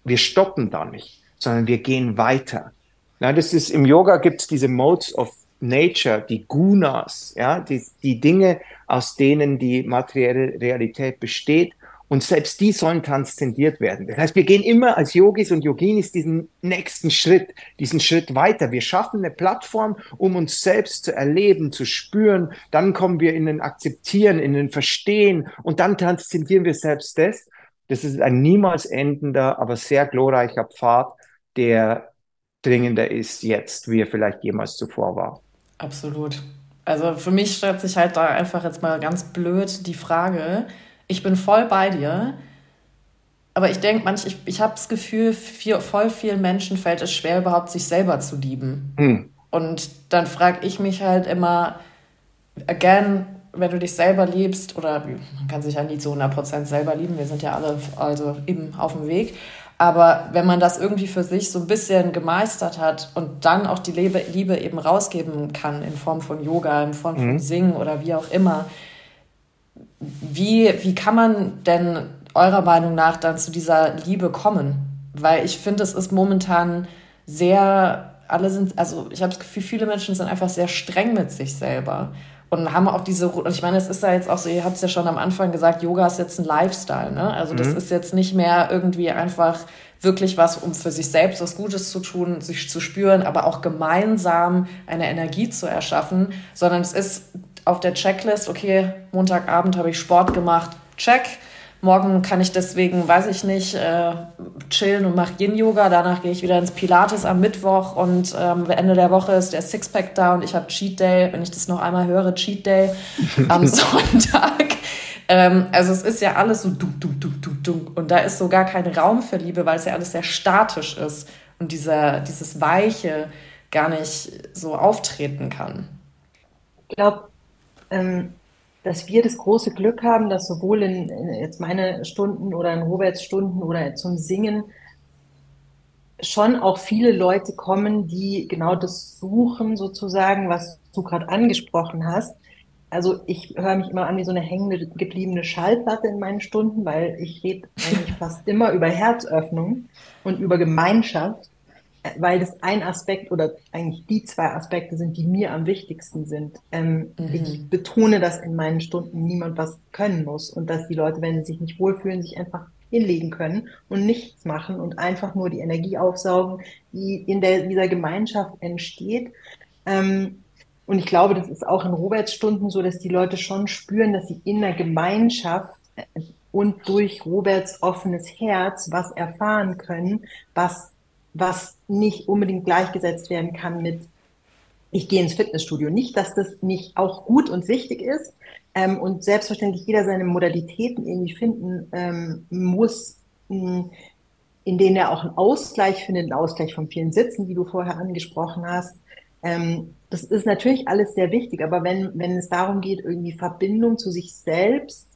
wir stoppen da nicht, sondern wir gehen weiter. Na, das ist im Yoga gibt es diese Modes of Nature, die Gunas, ja, die, die Dinge, aus denen die materielle Realität besteht. Und selbst die sollen transzendiert werden. Das heißt, wir gehen immer als Yogis und Yoginis diesen nächsten Schritt, diesen Schritt weiter. Wir schaffen eine Plattform, um uns selbst zu erleben, zu spüren. Dann kommen wir in den Akzeptieren, in den Verstehen und dann transzendieren wir selbst das. Das ist ein niemals endender, aber sehr glorreicher Pfad, der dringender ist jetzt, wie er vielleicht jemals zuvor war. Absolut. Also für mich stellt sich halt da einfach jetzt mal ganz blöd die Frage, ich bin voll bei dir, aber ich denke, manch, ich, ich habe das Gefühl, viel, voll vielen Menschen fällt es schwer, überhaupt sich selber zu lieben. Mhm. Und dann frage ich mich halt immer, again, wenn du dich selber liebst, oder man kann sich ja nie zu 100% selber lieben, wir sind ja alle also eben auf dem Weg, aber wenn man das irgendwie für sich so ein bisschen gemeistert hat und dann auch die Liebe, Liebe eben rausgeben kann in Form von Yoga, in Form von mhm. Singen oder wie auch immer, wie, wie kann man denn eurer Meinung nach dann zu dieser Liebe kommen? Weil ich finde, es ist momentan sehr, alle sind, also ich habe das Gefühl, viele Menschen sind einfach sehr streng mit sich selber und haben auch diese, und ich meine, es ist ja jetzt auch so, ihr habt es ja schon am Anfang gesagt, Yoga ist jetzt ein Lifestyle, ne? Also das mhm. ist jetzt nicht mehr irgendwie einfach wirklich was, um für sich selbst was Gutes zu tun, sich zu spüren, aber auch gemeinsam eine Energie zu erschaffen, sondern es ist auf der Checklist, okay, Montagabend habe ich Sport gemacht, check, Morgen kann ich deswegen, weiß ich nicht, äh, chillen und mache Yin-Yoga. Danach gehe ich wieder ins Pilates am Mittwoch und ähm, Ende der Woche ist der Sixpack da und ich habe Cheat Day. Wenn ich das noch einmal höre, Cheat Day am [laughs] Sonntag. Ähm, also es ist ja alles so dunk, dunk, dunk, dunk, dunk. Und da ist so gar kein Raum für Liebe, weil es ja alles sehr statisch ist und dieser, dieses Weiche gar nicht so auftreten kann. Ich glaube, ähm, dass wir das große Glück haben, dass sowohl in, in jetzt meine Stunden oder in Roberts Stunden oder zum Singen schon auch viele Leute kommen, die genau das suchen, sozusagen, was du gerade angesprochen hast. Also ich höre mich immer an wie so eine hängende gebliebene Schallplatte in meinen Stunden, weil ich rede eigentlich [laughs] fast immer über Herzöffnung und über Gemeinschaft weil das ein Aspekt oder eigentlich die zwei Aspekte sind, die mir am wichtigsten sind. Ähm, mhm. Ich betone, dass in meinen Stunden niemand was können muss und dass die Leute, wenn sie sich nicht wohlfühlen, sich einfach hinlegen können und nichts machen und einfach nur die Energie aufsaugen, die in der, dieser Gemeinschaft entsteht. Ähm, und ich glaube, das ist auch in Roberts Stunden so, dass die Leute schon spüren, dass sie in der Gemeinschaft und durch Roberts offenes Herz was erfahren können, was was nicht unbedingt gleichgesetzt werden kann mit, ich gehe ins Fitnessstudio. Nicht, dass das nicht auch gut und wichtig ist ähm, und selbstverständlich jeder seine Modalitäten irgendwie finden ähm, muss, mh, in denen er auch einen Ausgleich findet, einen Ausgleich von vielen Sitzen, wie du vorher angesprochen hast. Ähm, das ist natürlich alles sehr wichtig, aber wenn, wenn es darum geht, irgendwie Verbindung zu sich selbst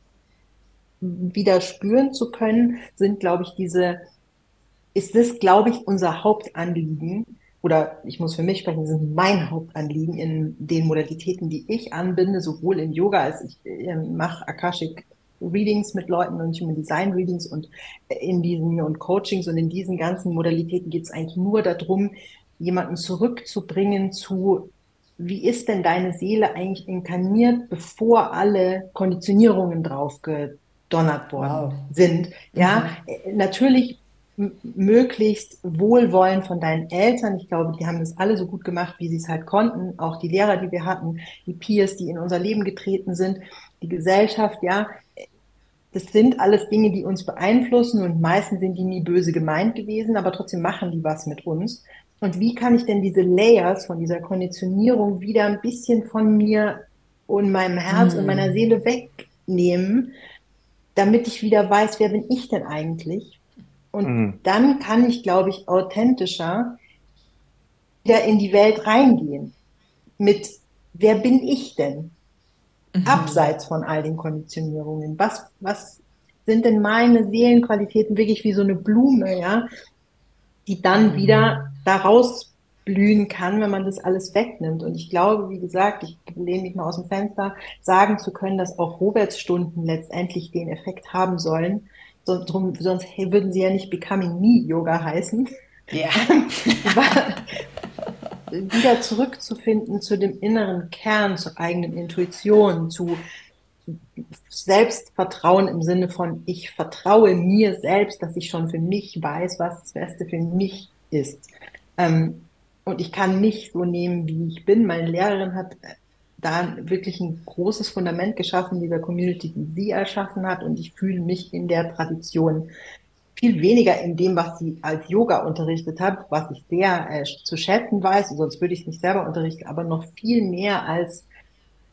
wieder spüren zu können, sind, glaube ich, diese ist das, glaube ich, unser Hauptanliegen, oder ich muss für mich sprechen, das ist mein Hauptanliegen in den Modalitäten, die ich anbinde, sowohl in Yoga als ich äh, mache Akashic Readings mit Leuten und Human Design Readings und in diesen und Coachings und in diesen ganzen Modalitäten geht es eigentlich nur darum, jemanden zurückzubringen zu wie ist denn deine Seele eigentlich inkarniert, bevor alle Konditionierungen drauf gedonnert worden wow. sind? Ja, mhm. natürlich möglichst Wohlwollen von deinen Eltern. Ich glaube, die haben das alle so gut gemacht, wie sie es halt konnten. Auch die Lehrer, die wir hatten, die Peers, die in unser Leben getreten sind, die Gesellschaft, ja. Das sind alles Dinge, die uns beeinflussen und meistens sind die nie böse gemeint gewesen, aber trotzdem machen die was mit uns. Und wie kann ich denn diese Layers von dieser Konditionierung wieder ein bisschen von mir und meinem Herz mm. und meiner Seele wegnehmen, damit ich wieder weiß, wer bin ich denn eigentlich? Und mhm. dann kann ich, glaube ich, authentischer wieder in die Welt reingehen. Mit, wer bin ich denn? Mhm. Abseits von all den Konditionierungen. Was, was sind denn meine Seelenqualitäten wirklich wie so eine Blume, ja? Die dann mhm. wieder daraus blühen kann, wenn man das alles wegnimmt. Und ich glaube, wie gesagt, ich lehne mich mal aus dem Fenster, sagen zu können, dass auch Robertsstunden letztendlich den Effekt haben sollen, so, drum, sonst würden sie ja nicht Becoming Me Yoga heißen. Ja. [laughs] wieder zurückzufinden zu dem inneren Kern, zur eigenen Intuition, zu Selbstvertrauen im Sinne von, ich vertraue mir selbst, dass ich schon für mich weiß, was das Beste für mich ist. Ähm, und ich kann mich so nehmen, wie ich bin. Meine Lehrerin hat da wirklich ein großes Fundament geschaffen, dieser Community, die sie erschaffen hat. Und ich fühle mich in der Tradition viel weniger in dem, was sie als Yoga unterrichtet hat, was ich sehr äh, zu schätzen weiß, sonst würde ich es nicht selber unterrichten, aber noch viel mehr als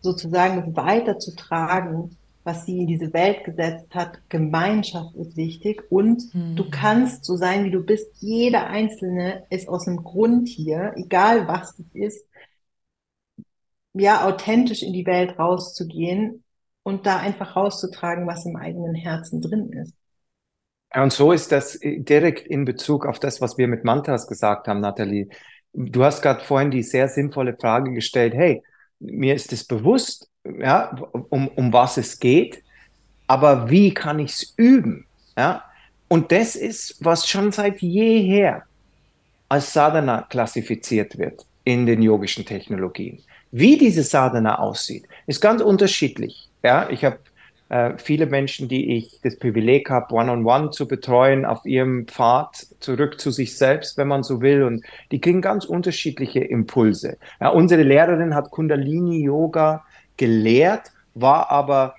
sozusagen weiterzutragen, was sie in diese Welt gesetzt hat. Gemeinschaft ist wichtig und mhm. du kannst so sein, wie du bist. Jeder Einzelne ist aus einem Grund hier, egal was es ist ja, authentisch in die Welt rauszugehen und da einfach rauszutragen, was im eigenen Herzen drin ist. Und so ist das äh, direkt in Bezug auf das, was wir mit Mantras gesagt haben, Nathalie. Du hast gerade vorhin die sehr sinnvolle Frage gestellt, hey, mir ist es bewusst, ja, um, um was es geht, aber wie kann ich es üben? Ja? Und das ist, was schon seit jeher als Sadhana klassifiziert wird in den yogischen Technologien. Wie diese Sadhana aussieht, ist ganz unterschiedlich. Ja, ich habe äh, viele Menschen, die ich das Privileg habe, one-on-one zu betreuen, auf ihrem Pfad zurück zu sich selbst, wenn man so will. Und die kriegen ganz unterschiedliche Impulse. Ja, unsere Lehrerin hat Kundalini-Yoga gelehrt, war aber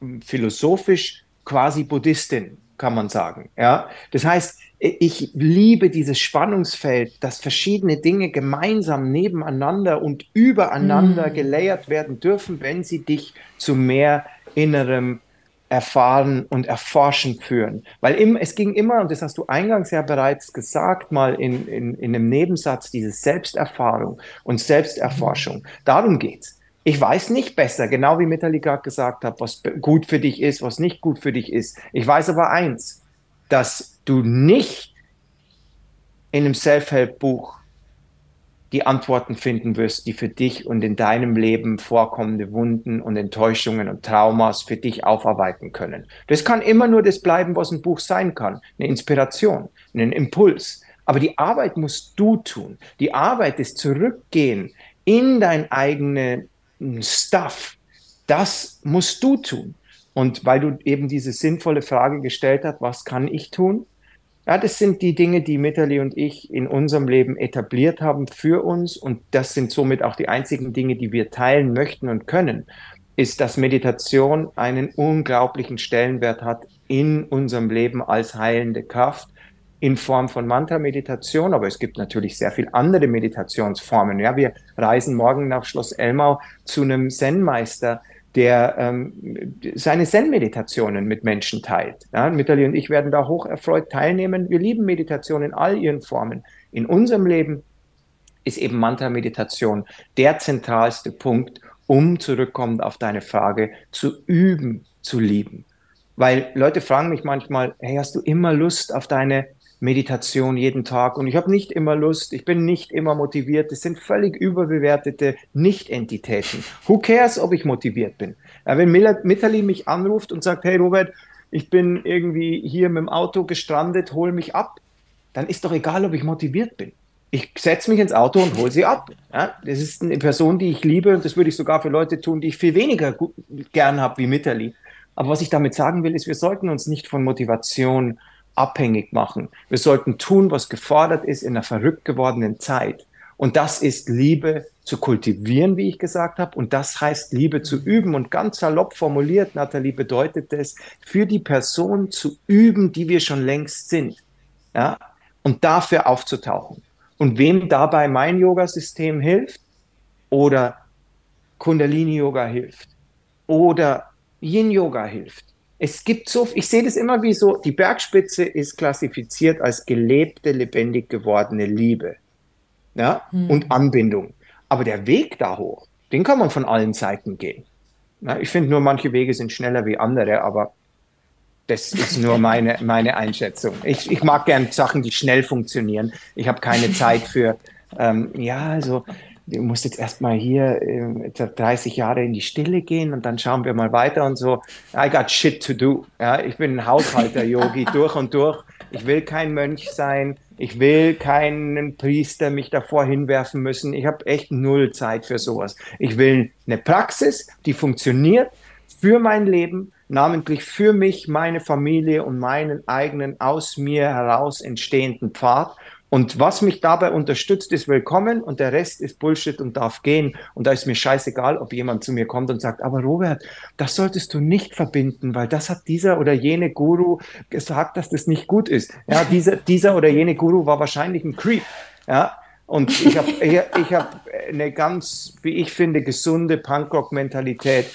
hm, philosophisch quasi Buddhistin, kann man sagen. Ja, das heißt, ich liebe dieses Spannungsfeld, dass verschiedene Dinge gemeinsam nebeneinander und übereinander mm. gelayert werden dürfen, wenn sie dich zu mehr innerem Erfahren und Erforschen führen. Weil im, es ging immer, und das hast du eingangs ja bereits gesagt, mal in, in, in einem Nebensatz, diese Selbsterfahrung und Selbsterforschung. Darum geht's. Ich weiß nicht besser, genau wie Metallica gesagt hat, was gut für dich ist, was nicht gut für dich ist. Ich weiß aber eins, dass du nicht in einem Self-Help-Buch die Antworten finden wirst, die für dich und in deinem Leben vorkommende Wunden und Enttäuschungen und Traumas für dich aufarbeiten können. Das kann immer nur das bleiben, was ein Buch sein kann. Eine Inspiration, einen Impuls. Aber die Arbeit musst du tun. Die Arbeit ist zurückgehen in dein eigene Stuff. Das musst du tun. Und weil du eben diese sinnvolle Frage gestellt hast, was kann ich tun? Ja, das sind die Dinge, die Mitterli und ich in unserem Leben etabliert haben für uns. Und das sind somit auch die einzigen Dinge, die wir teilen möchten und können, ist, dass Meditation einen unglaublichen Stellenwert hat in unserem Leben als heilende Kraft in Form von Mantra-Meditation, aber es gibt natürlich sehr viele andere Meditationsformen. Ja, wir reisen morgen nach Schloss Elmau zu einem Zen-Meister, der ähm, seine Zen-Meditationen mit Menschen teilt. Ja, Mitterli und ich werden da hoch erfreut teilnehmen. Wir lieben Meditation in all ihren Formen. In unserem Leben ist eben Mantra-Meditation der zentralste Punkt, um zurückkommend auf deine Frage zu üben, zu lieben. Weil Leute fragen mich manchmal, hey, hast du immer Lust auf deine Meditation jeden Tag und ich habe nicht immer Lust, ich bin nicht immer motiviert. Das sind völlig überbewertete Nicht-Entitäten. Who cares, ob ich motiviert bin? Ja, wenn Mitali mich anruft und sagt, hey Robert, ich bin irgendwie hier mit dem Auto gestrandet, hol mich ab, dann ist doch egal, ob ich motiviert bin. ich setze mich ins Auto und hole sie ab. Ja, das ist eine Person, die ich liebe und das würde ich sogar für Leute tun, die ich viel weniger gut, gern habe wie Mitterli. Aber was ich damit sagen will, ist, wir sollten uns nicht von Motivation abhängig machen. Wir sollten tun, was gefordert ist in einer verrückt gewordenen Zeit. Und das ist Liebe zu kultivieren, wie ich gesagt habe. Und das heißt Liebe zu üben. Und ganz salopp formuliert, Nathalie, bedeutet es, für die Person zu üben, die wir schon längst sind. Ja? Und dafür aufzutauchen. Und wem dabei mein Yoga-System hilft oder Kundalini-Yoga hilft oder Yin-Yoga hilft. Es gibt so, ich sehe das immer wie so, die Bergspitze ist klassifiziert als gelebte, lebendig gewordene Liebe ja, hm. und Anbindung. Aber der Weg da hoch, den kann man von allen Seiten gehen. Ja, ich finde nur, manche Wege sind schneller wie andere, aber das ist nur meine, [laughs] meine Einschätzung. Ich, ich mag gern Sachen, die schnell funktionieren. Ich habe keine Zeit für, ähm, ja, also du musst jetzt erstmal hier äh, 30 Jahre in die Stille gehen und dann schauen wir mal weiter und so. I got shit to do. Ja, ich bin ein Haushalter-Yogi [laughs] durch und durch. Ich will kein Mönch sein. Ich will keinen Priester mich davor hinwerfen müssen. Ich habe echt null Zeit für sowas. Ich will eine Praxis, die funktioniert für mein Leben, namentlich für mich, meine Familie und meinen eigenen aus mir heraus entstehenden Pfad. Und was mich dabei unterstützt, ist willkommen und der Rest ist Bullshit und darf gehen. Und da ist mir scheißegal, ob jemand zu mir kommt und sagt, aber Robert, das solltest du nicht verbinden, weil das hat dieser oder jene Guru gesagt, dass das nicht gut ist. Ja, dieser, dieser oder jene Guru war wahrscheinlich ein Creep. Ja, und ich habe ich, hab eine ganz, wie ich finde, gesunde Punkrock-Mentalität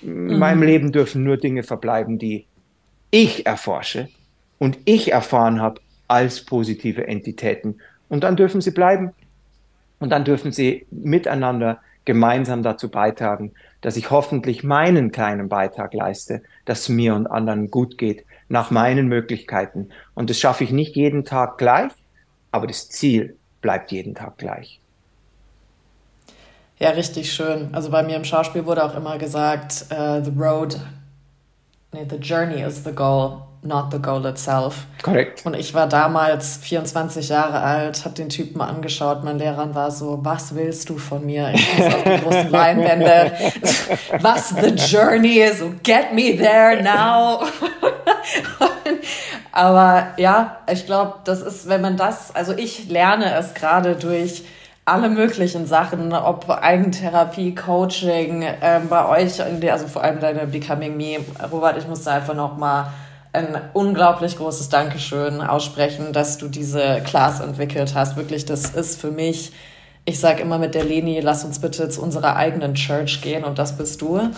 in mhm. meinem Leben dürfen nur Dinge verbleiben, die ich erforsche und ich erfahren habe als positive Entitäten. Und dann dürfen sie bleiben. Und dann dürfen sie miteinander gemeinsam dazu beitragen, dass ich hoffentlich meinen kleinen Beitrag leiste, dass mir und anderen gut geht, nach meinen Möglichkeiten. Und das schaffe ich nicht jeden Tag gleich, aber das Ziel bleibt jeden Tag gleich. Ja, richtig schön. Also bei mir im Schauspiel wurde auch immer gesagt, uh, the road, nee, the journey is the goal, not the goal itself. Korrekt. Und ich war damals 24 Jahre alt, habe den Typen angeschaut, mein Lehrer war so, was willst du von mir? Ich muss auf die großen Leinwände. [laughs] was the journey is, get me there now. [laughs] Aber ja, ich glaube, das ist, wenn man das, also ich lerne es gerade durch alle möglichen Sachen, ob Eigentherapie, Coaching, ähm, bei euch, also vor allem deine Becoming Me. Robert, ich muss da einfach nochmal ein unglaublich großes Dankeschön aussprechen, dass du diese Class entwickelt hast. Wirklich, das ist für mich, ich sage immer mit der Leni, lass uns bitte zu unserer eigenen Church gehen und das bist du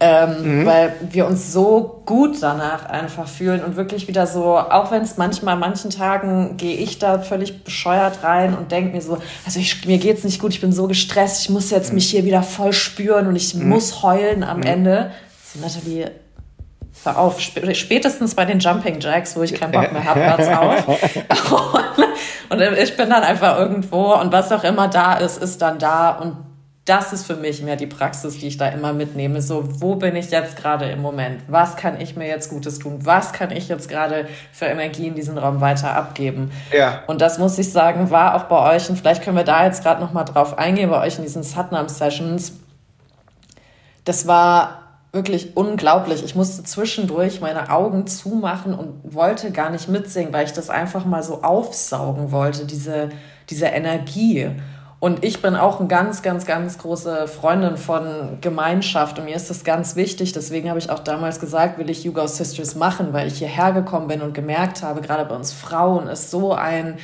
ähm, mhm. weil wir uns so gut danach einfach fühlen und wirklich wieder so, auch wenn es manchmal, manchen Tagen gehe ich da völlig bescheuert rein und denke mir so, also ich, mir geht's nicht gut, ich bin so gestresst, ich muss jetzt mhm. mich hier wieder voll spüren und ich mhm. muss heulen am mhm. Ende. So, Nathalie, hör auf, spätestens bei den Jumping Jacks, wo ich keinen Bock mehr habe, hört's auf. [laughs] [laughs] und ich bin dann einfach irgendwo und was auch immer da ist, ist dann da und das ist für mich mehr die Praxis, die ich da immer mitnehme. So, wo bin ich jetzt gerade im Moment? Was kann ich mir jetzt Gutes tun? Was kann ich jetzt gerade für Energie in diesen Raum weiter abgeben? Ja. Und das muss ich sagen, war auch bei euch, und vielleicht können wir da jetzt gerade nochmal drauf eingehen, bei euch in diesen Satnam-Sessions. Das war wirklich unglaublich. Ich musste zwischendurch meine Augen zumachen und wollte gar nicht mitsingen, weil ich das einfach mal so aufsaugen wollte, diese, diese Energie. Und ich bin auch eine ganz, ganz, ganz große Freundin von Gemeinschaft und mir ist das ganz wichtig. Deswegen habe ich auch damals gesagt, will ich Hugo Sisters machen, weil ich hierher gekommen bin und gemerkt habe, gerade bei uns Frauen ist so ein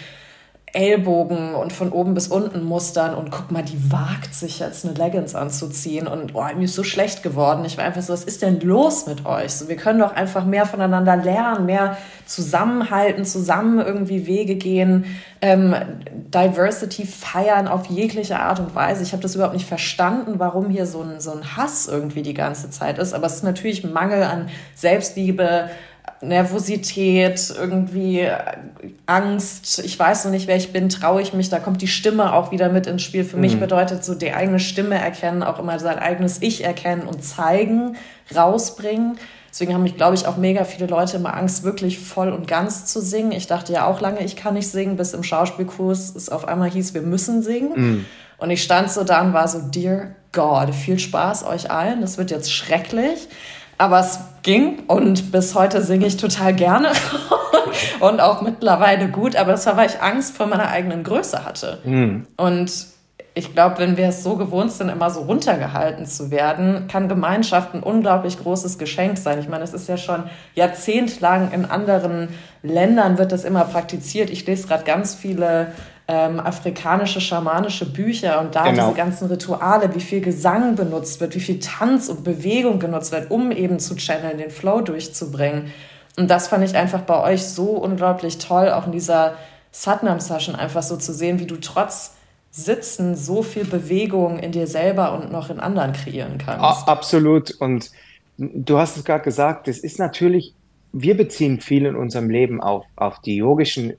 Ellbogen und von oben bis unten mustern und guck mal, die wagt sich jetzt eine Leggings anzuziehen und oh, mir ist so schlecht geworden. Ich war einfach so, was ist denn los mit euch? So, wir können doch einfach mehr voneinander lernen, mehr zusammenhalten, zusammen irgendwie Wege gehen, ähm, Diversity feiern auf jegliche Art und Weise. Ich habe das überhaupt nicht verstanden, warum hier so ein, so ein Hass irgendwie die ganze Zeit ist. Aber es ist natürlich Mangel an Selbstliebe, Nervosität, irgendwie Angst, ich weiß noch nicht, wer ich bin, traue ich mich, da kommt die Stimme auch wieder mit ins Spiel. Für mhm. mich bedeutet so die eigene Stimme erkennen, auch immer sein eigenes Ich erkennen und zeigen, rausbringen, Deswegen haben mich, glaube ich, auch mega viele Leute immer Angst, wirklich voll und ganz zu singen. Ich dachte ja auch lange, ich kann nicht singen, bis im Schauspielkurs es auf einmal hieß, wir müssen singen. Mm. Und ich stand so da und war so, Dear God, viel Spaß euch allen. Das wird jetzt schrecklich. Aber es ging und bis heute singe ich total gerne [laughs] und auch mittlerweile gut. Aber das war, weil ich Angst vor meiner eigenen Größe hatte. Mm. Und ich glaube, wenn wir es so gewohnt sind, immer so runtergehalten zu werden, kann Gemeinschaft ein unglaublich großes Geschenk sein. Ich meine, es ist ja schon jahrzehntelang in anderen Ländern wird das immer praktiziert. Ich lese gerade ganz viele ähm, afrikanische, schamanische Bücher und da genau. diese ganzen Rituale, wie viel Gesang benutzt wird, wie viel Tanz und Bewegung genutzt wird, um eben zu channeln, den Flow durchzubringen. Und das fand ich einfach bei euch so unglaublich toll, auch in dieser Satnam-Session einfach so zu sehen, wie du trotz Sitzen so viel Bewegung in dir selber und noch in anderen kreieren kannst. Absolut. Und du hast es gerade gesagt, es ist natürlich, wir beziehen viel in unserem Leben auf, auf die yogischen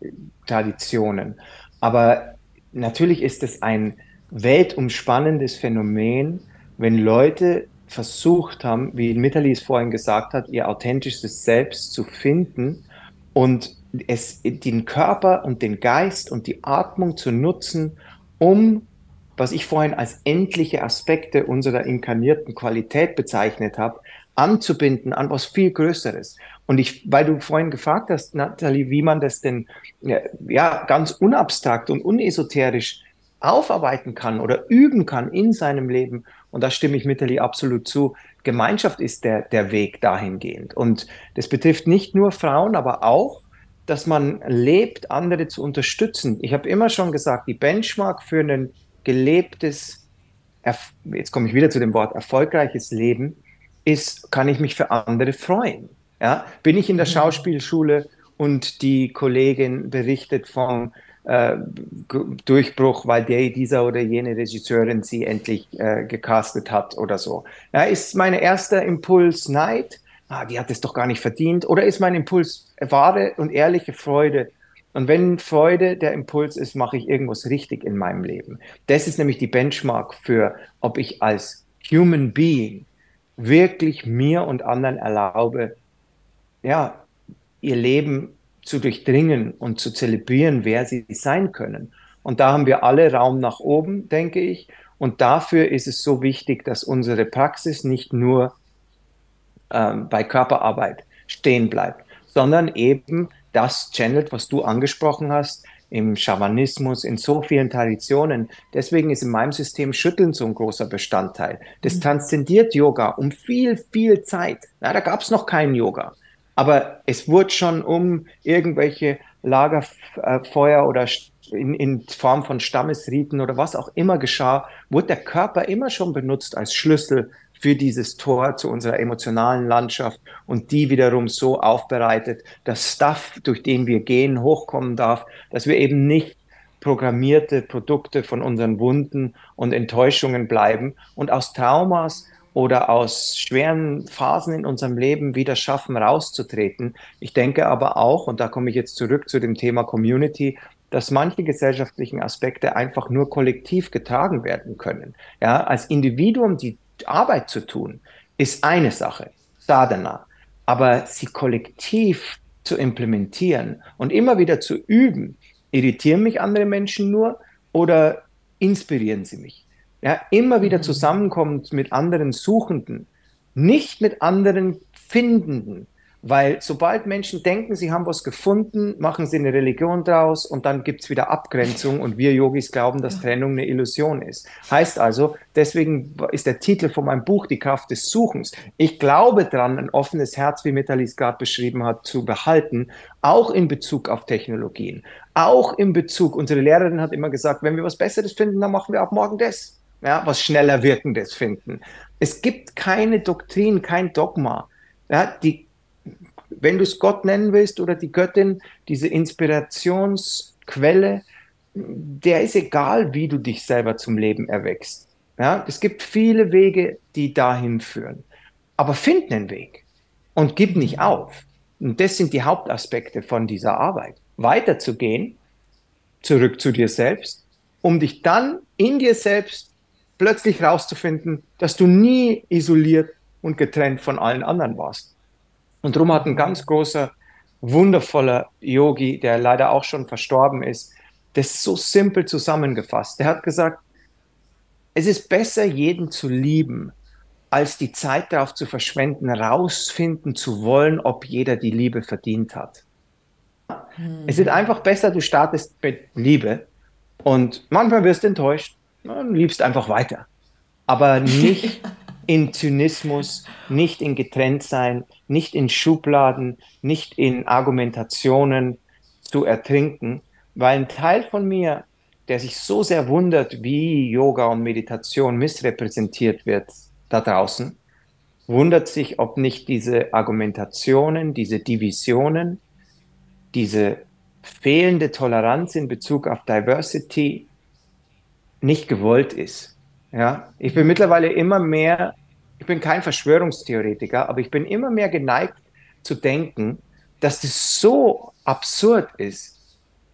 Traditionen. Aber natürlich ist es ein weltumspannendes Phänomen, wenn Leute versucht haben, wie Mitterli vorhin gesagt hat, ihr authentisches Selbst zu finden und es, den Körper und den Geist und die Atmung zu nutzen, um, was ich vorhin als endliche Aspekte unserer inkarnierten Qualität bezeichnet habe, anzubinden an was viel Größeres. Und ich, weil du vorhin gefragt hast, Nathalie, wie man das denn ja ganz unabstrakt und unesoterisch aufarbeiten kann oder üben kann in seinem Leben. Und da stimme ich Mitterli absolut zu. Gemeinschaft ist der, der Weg dahingehend. Und das betrifft nicht nur Frauen, aber auch, dass man lebt, andere zu unterstützen. Ich habe immer schon gesagt, die Benchmark für ein gelebtes, jetzt komme ich wieder zu dem Wort, erfolgreiches Leben, ist, kann ich mich für andere freuen. Ja? Bin ich in der mhm. Schauspielschule und die Kollegin berichtet vom äh, Durchbruch, weil der, dieser oder jene Regisseurin sie endlich äh, gecastet hat oder so. Ja, ist mein erster Impuls Neid? Ah, die hat es doch gar nicht verdient. Oder ist mein Impuls wahre und ehrliche Freude? Und wenn Freude der Impuls ist, mache ich irgendwas richtig in meinem Leben. Das ist nämlich die Benchmark für, ob ich als Human Being wirklich mir und anderen erlaube, ja, ihr Leben zu durchdringen und zu zelebrieren, wer sie sein können. Und da haben wir alle Raum nach oben, denke ich. Und dafür ist es so wichtig, dass unsere Praxis nicht nur ähm, bei Körperarbeit stehen bleibt, sondern eben das channelt, was du angesprochen hast, im Schamanismus, in so vielen Traditionen. Deswegen ist in meinem System Schütteln so ein großer Bestandteil. Das mhm. transzendiert Yoga um viel, viel Zeit. Na, da gab es noch keinen Yoga. Aber es wurde schon um irgendwelche Lagerfeuer oder in, in Form von Stammesriten oder was auch immer geschah, wurde der Körper immer schon benutzt als Schlüssel für dieses Tor zu unserer emotionalen Landschaft und die wiederum so aufbereitet, dass Stuff, durch den wir gehen, hochkommen darf, dass wir eben nicht programmierte Produkte von unseren Wunden und Enttäuschungen bleiben. Und aus Traumas oder aus schweren Phasen in unserem Leben wieder schaffen, rauszutreten. Ich denke aber auch, und da komme ich jetzt zurück zu dem Thema Community, dass manche gesellschaftlichen Aspekte einfach nur kollektiv getragen werden können. Ja, als Individuum die Arbeit zu tun, ist eine Sache, Sadhana. Aber sie kollektiv zu implementieren und immer wieder zu üben, irritieren mich andere Menschen nur oder inspirieren sie mich? Ja, immer wieder mhm. zusammenkommt mit anderen Suchenden, nicht mit anderen Findenden. Weil sobald Menschen denken, sie haben was gefunden, machen sie eine Religion draus und dann gibt's wieder Abgrenzung und wir Yogis glauben, dass Trennung eine Illusion ist. Heißt also, deswegen ist der Titel von meinem Buch die Kraft des Suchens. Ich glaube dran, ein offenes Herz, wie Metalis gerade beschrieben hat, zu behalten, auch in Bezug auf Technologien, auch in Bezug, unsere Lehrerin hat immer gesagt, wenn wir was Besseres finden, dann machen wir ab morgen das ja, was schneller wirkendes finden. Es gibt keine Doktrin, kein Dogma. Ja, die, wenn du es Gott nennen willst oder die Göttin, diese Inspirationsquelle, der ist egal, wie du dich selber zum Leben erwächst. Ja, es gibt viele Wege, die dahin führen. Aber find einen Weg und gib nicht auf. Und das sind die Hauptaspekte von dieser Arbeit. Weiterzugehen, zurück zu dir selbst, um dich dann in dir selbst plötzlich rauszufinden, dass du nie isoliert und getrennt von allen anderen warst. Und darum hat ein ganz großer, wundervoller Yogi, der leider auch schon verstorben ist, das so simpel zusammengefasst. Der hat gesagt, es ist besser, jeden zu lieben, als die Zeit darauf zu verschwenden, rausfinden zu wollen, ob jeder die Liebe verdient hat. Hm. Es ist einfach besser, du startest mit Liebe und manchmal wirst du enttäuscht und liebst einfach weiter. Aber nicht [laughs] in Zynismus, nicht in Getrenntsein, nicht in Schubladen, nicht in Argumentationen zu ertrinken, weil ein Teil von mir, der sich so sehr wundert, wie Yoga und Meditation missrepräsentiert wird da draußen, wundert sich, ob nicht diese Argumentationen, diese Divisionen, diese fehlende Toleranz in Bezug auf Diversity nicht gewollt ist. Ja, ich bin mittlerweile immer mehr, ich bin kein Verschwörungstheoretiker, aber ich bin immer mehr geneigt zu denken, dass es so absurd ist,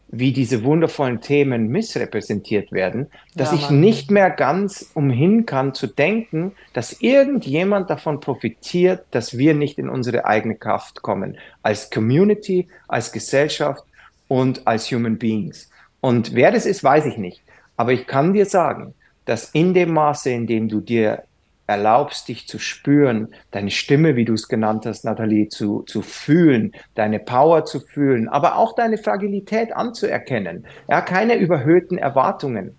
wie diese wundervollen Themen missrepräsentiert werden, dass ja, ich nicht mehr ganz umhin kann zu denken, dass irgendjemand davon profitiert, dass wir nicht in unsere eigene Kraft kommen, als Community, als Gesellschaft und als Human Beings. Und wer das ist, weiß ich nicht. Aber ich kann dir sagen, dass in dem Maße, in dem du dir erlaubst, dich zu spüren, deine Stimme, wie du es genannt hast, Nathalie, zu, zu fühlen, deine Power zu fühlen, aber auch deine Fragilität anzuerkennen. Ja, keine überhöhten Erwartungen.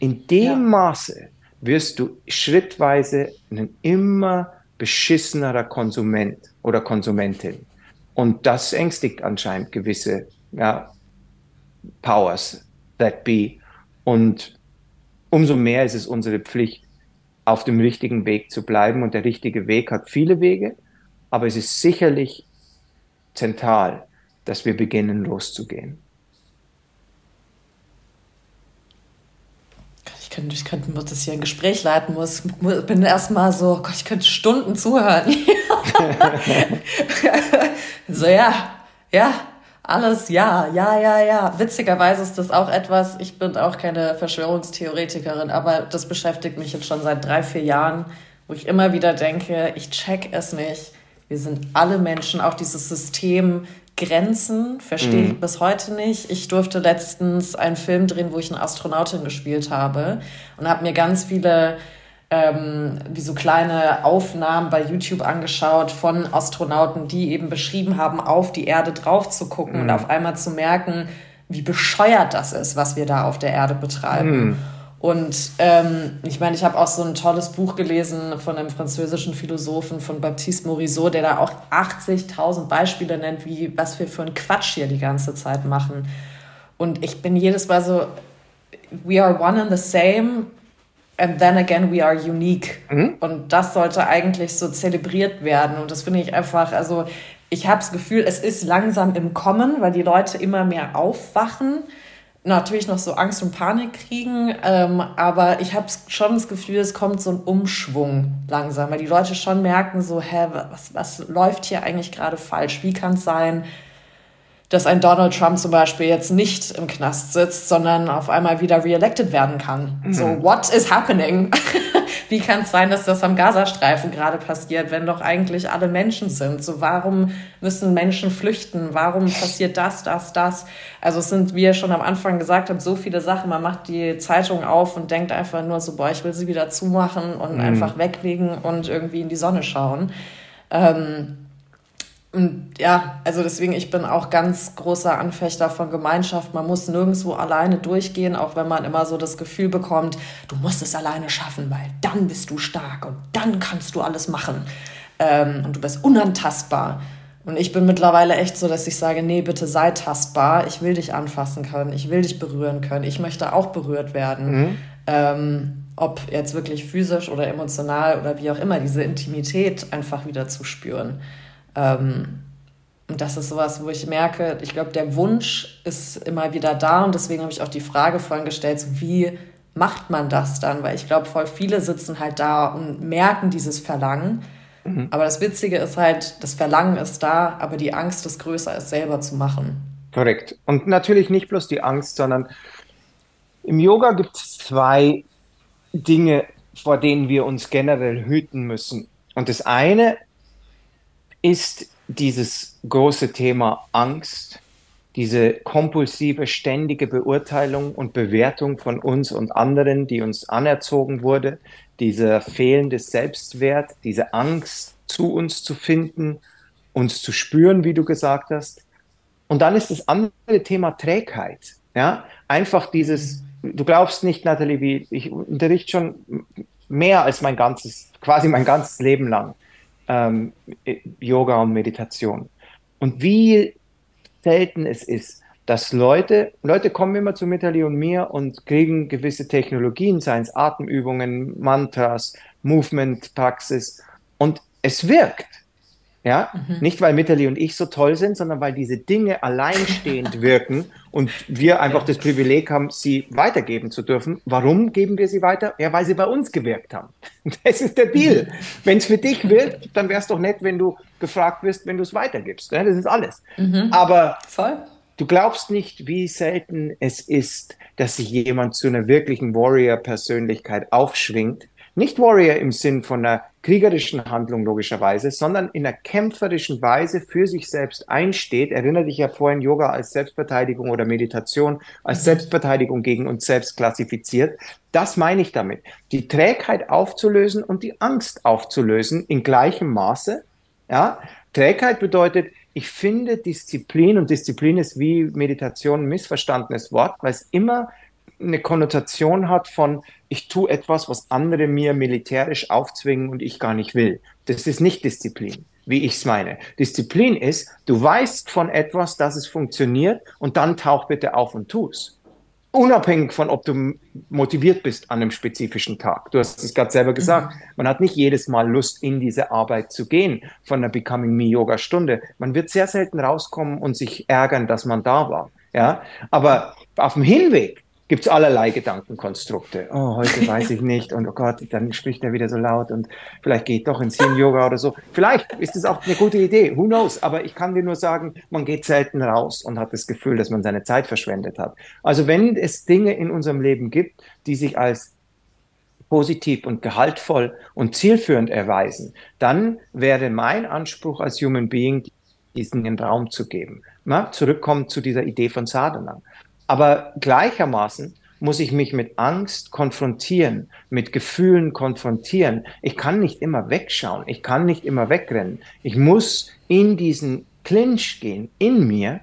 In dem ja. Maße wirst du schrittweise ein immer beschissenerer Konsument oder Konsumentin. Und das ängstigt anscheinend gewisse ja, Powers that be. Und umso mehr ist es unsere Pflicht, auf dem richtigen Weg zu bleiben. Und der richtige Weg hat viele Wege, aber es ist sicherlich zentral, dass wir beginnen loszugehen. Ich könnte, ich könnte das hier ein Gespräch leiten muss. Bin erstmal so, Gott, ich könnte Stunden zuhören. [laughs] so, ja, ja, alles ja, ja, ja, ja. Witzigerweise ist das auch etwas, ich bin auch keine Verschwörungstheoretikerin, aber das beschäftigt mich jetzt schon seit drei, vier Jahren, wo ich immer wieder denke, ich check es nicht. Wir sind alle Menschen, auch dieses System Grenzen verstehe ich mhm. bis heute nicht. Ich durfte letztens einen Film drehen, wo ich eine Astronautin gespielt habe und habe mir ganz viele ähm, wie so kleine Aufnahmen bei YouTube angeschaut von Astronauten, die eben beschrieben haben, auf die Erde drauf zu gucken mhm. und auf einmal zu merken, wie bescheuert das ist, was wir da auf der Erde betreiben. Mhm. Und ähm, ich meine, ich habe auch so ein tolles Buch gelesen von einem französischen Philosophen, von Baptiste Morisot, der da auch 80.000 Beispiele nennt, wie was wir für einen Quatsch hier die ganze Zeit machen. Und ich bin jedes Mal so, we are one and the same, And then again, we are unique. Mhm. Und das sollte eigentlich so zelebriert werden. Und das finde ich einfach, also ich habe das Gefühl, es ist langsam im Kommen, weil die Leute immer mehr aufwachen. Natürlich noch so Angst und Panik kriegen, ähm, aber ich habe schon das Gefühl, es kommt so ein Umschwung langsam, weil die Leute schon merken, so, hä, was, was läuft hier eigentlich gerade falsch? Wie kann es sein, dass ein Donald Trump zum Beispiel jetzt nicht im Knast sitzt, sondern auf einmal wieder reelected werden kann. Mhm. So, what is happening? [laughs] Wie kann es sein, dass das am Gazastreifen gerade passiert, wenn doch eigentlich alle Menschen sind? So, warum müssen Menschen flüchten? Warum passiert das, das, das? Also es sind, wie ihr schon am Anfang gesagt habt, so viele Sachen. Man macht die Zeitung auf und denkt einfach nur so, boah, ich will sie wieder zumachen und mhm. einfach weglegen und irgendwie in die Sonne schauen. Ähm, und ja, also deswegen, ich bin auch ganz großer Anfechter von Gemeinschaft. Man muss nirgendwo alleine durchgehen, auch wenn man immer so das Gefühl bekommt, du musst es alleine schaffen, weil dann bist du stark und dann kannst du alles machen. Ähm, und du bist unantastbar. Und ich bin mittlerweile echt so, dass ich sage, nee, bitte sei tastbar. Ich will dich anfassen können. Ich will dich berühren können. Ich möchte auch berührt werden. Mhm. Ähm, ob jetzt wirklich physisch oder emotional oder wie auch immer, diese Intimität einfach wieder zu spüren. Ähm, und das ist sowas, wo ich merke, ich glaube, der Wunsch ist immer wieder da und deswegen habe ich auch die Frage vorhin gestellt, so wie macht man das dann? Weil ich glaube, voll viele sitzen halt da und merken dieses Verlangen. Mhm. Aber das Witzige ist halt, das Verlangen ist da, aber die Angst ist größer, es selber zu machen. Korrekt. Und natürlich nicht bloß die Angst, sondern im Yoga gibt es zwei Dinge, vor denen wir uns generell hüten müssen. Und das eine ist dieses große Thema Angst, diese kompulsive, ständige Beurteilung und Bewertung von uns und anderen, die uns anerzogen wurde, dieser fehlende Selbstwert, diese Angst, zu uns zu finden, uns zu spüren, wie du gesagt hast. Und dann ist das andere Thema Trägheit. Ja, einfach dieses, du glaubst nicht, Nathalie, wie ich unterrichte schon mehr als mein ganzes, quasi mein ganzes Leben lang ähm, Yoga und Meditation. Und wie selten es ist, dass Leute, Leute kommen immer zu Mitali und mir und kriegen gewisse Technologien, seien es Atemübungen, Mantras, Movement-Praxis und es wirkt. Ja, mhm. nicht weil Mitali und ich so toll sind, sondern weil diese Dinge alleinstehend [laughs] wirken und wir einfach das Privileg haben, sie weitergeben zu dürfen. Warum geben wir sie weiter? Ja, weil sie bei uns gewirkt haben. [laughs] Das ist der Deal. Mhm. Wenn es für dich wirkt, dann wäre es doch nett, wenn du gefragt wirst, wenn du es weitergibst. Das ist alles. Mhm. Aber Voll. du glaubst nicht, wie selten es ist, dass sich jemand zu einer wirklichen Warrior-Persönlichkeit aufschwingt, nicht Warrior im Sinn von einer kriegerischen Handlung logischerweise, sondern in einer kämpferischen Weise für sich selbst einsteht. Erinnere dich ja vorhin Yoga als Selbstverteidigung oder Meditation als Selbstverteidigung gegen uns selbst klassifiziert. Das meine ich damit. Die Trägheit aufzulösen und die Angst aufzulösen in gleichem Maße. Ja, Trägheit bedeutet, ich finde Disziplin und Disziplin ist wie Meditation ein missverstandenes Wort, weil es immer eine Konnotation hat von, ich tue etwas, was andere mir militärisch aufzwingen und ich gar nicht will. Das ist nicht Disziplin, wie ich es meine. Disziplin ist, du weißt von etwas, dass es funktioniert und dann tauch bitte auf und tu es. Unabhängig von, ob du motiviert bist an einem spezifischen Tag. Du hast es gerade selber gesagt. Mhm. Man hat nicht jedes Mal Lust, in diese Arbeit zu gehen von der Becoming Me Yoga Stunde. Man wird sehr selten rauskommen und sich ärgern, dass man da war. Ja, aber auf dem Hinweg gibt es allerlei Gedankenkonstrukte. Oh, heute weiß ich nicht und oh Gott, dann spricht er wieder so laut und vielleicht geht doch ins Yin-Yoga oder so. Vielleicht ist es auch eine gute Idee, who knows, aber ich kann dir nur sagen, man geht selten raus und hat das Gefühl, dass man seine Zeit verschwendet hat. Also wenn es Dinge in unserem Leben gibt, die sich als positiv und gehaltvoll und zielführend erweisen, dann wäre mein Anspruch als Human Being, diesen Raum zu geben. Na, zurückkommen zu dieser Idee von Sadhana. Aber gleichermaßen muss ich mich mit Angst konfrontieren, mit Gefühlen konfrontieren. Ich kann nicht immer wegschauen, ich kann nicht immer wegrennen. Ich muss in diesen Clinch gehen, in mir,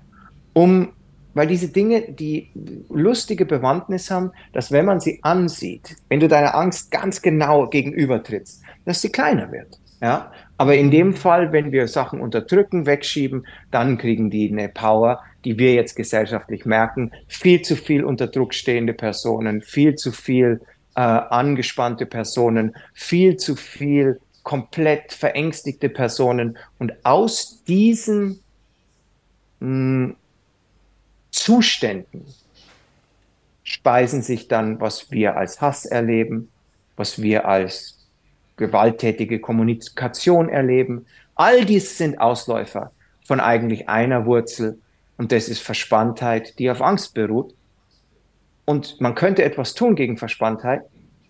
um, weil diese Dinge, die lustige Bewandtnis haben, dass wenn man sie ansieht, wenn du deiner Angst ganz genau gegenübertrittst, dass sie kleiner wird. Ja, aber in dem Fall, wenn wir Sachen unterdrücken, wegschieben, dann kriegen die eine Power, die wir jetzt gesellschaftlich merken. Viel zu viel unter Druck stehende Personen, viel zu viel äh, angespannte Personen, viel zu viel komplett verängstigte Personen. Und aus diesen mh, hm, Zuständen speisen sich dann, was wir als Hass erleben, was wir als gewalttätige Kommunikation erleben. All dies sind Ausläufer von eigentlich einer Wurzel und das ist Verspanntheit, die auf Angst beruht. Und man könnte etwas tun gegen Verspanntheit,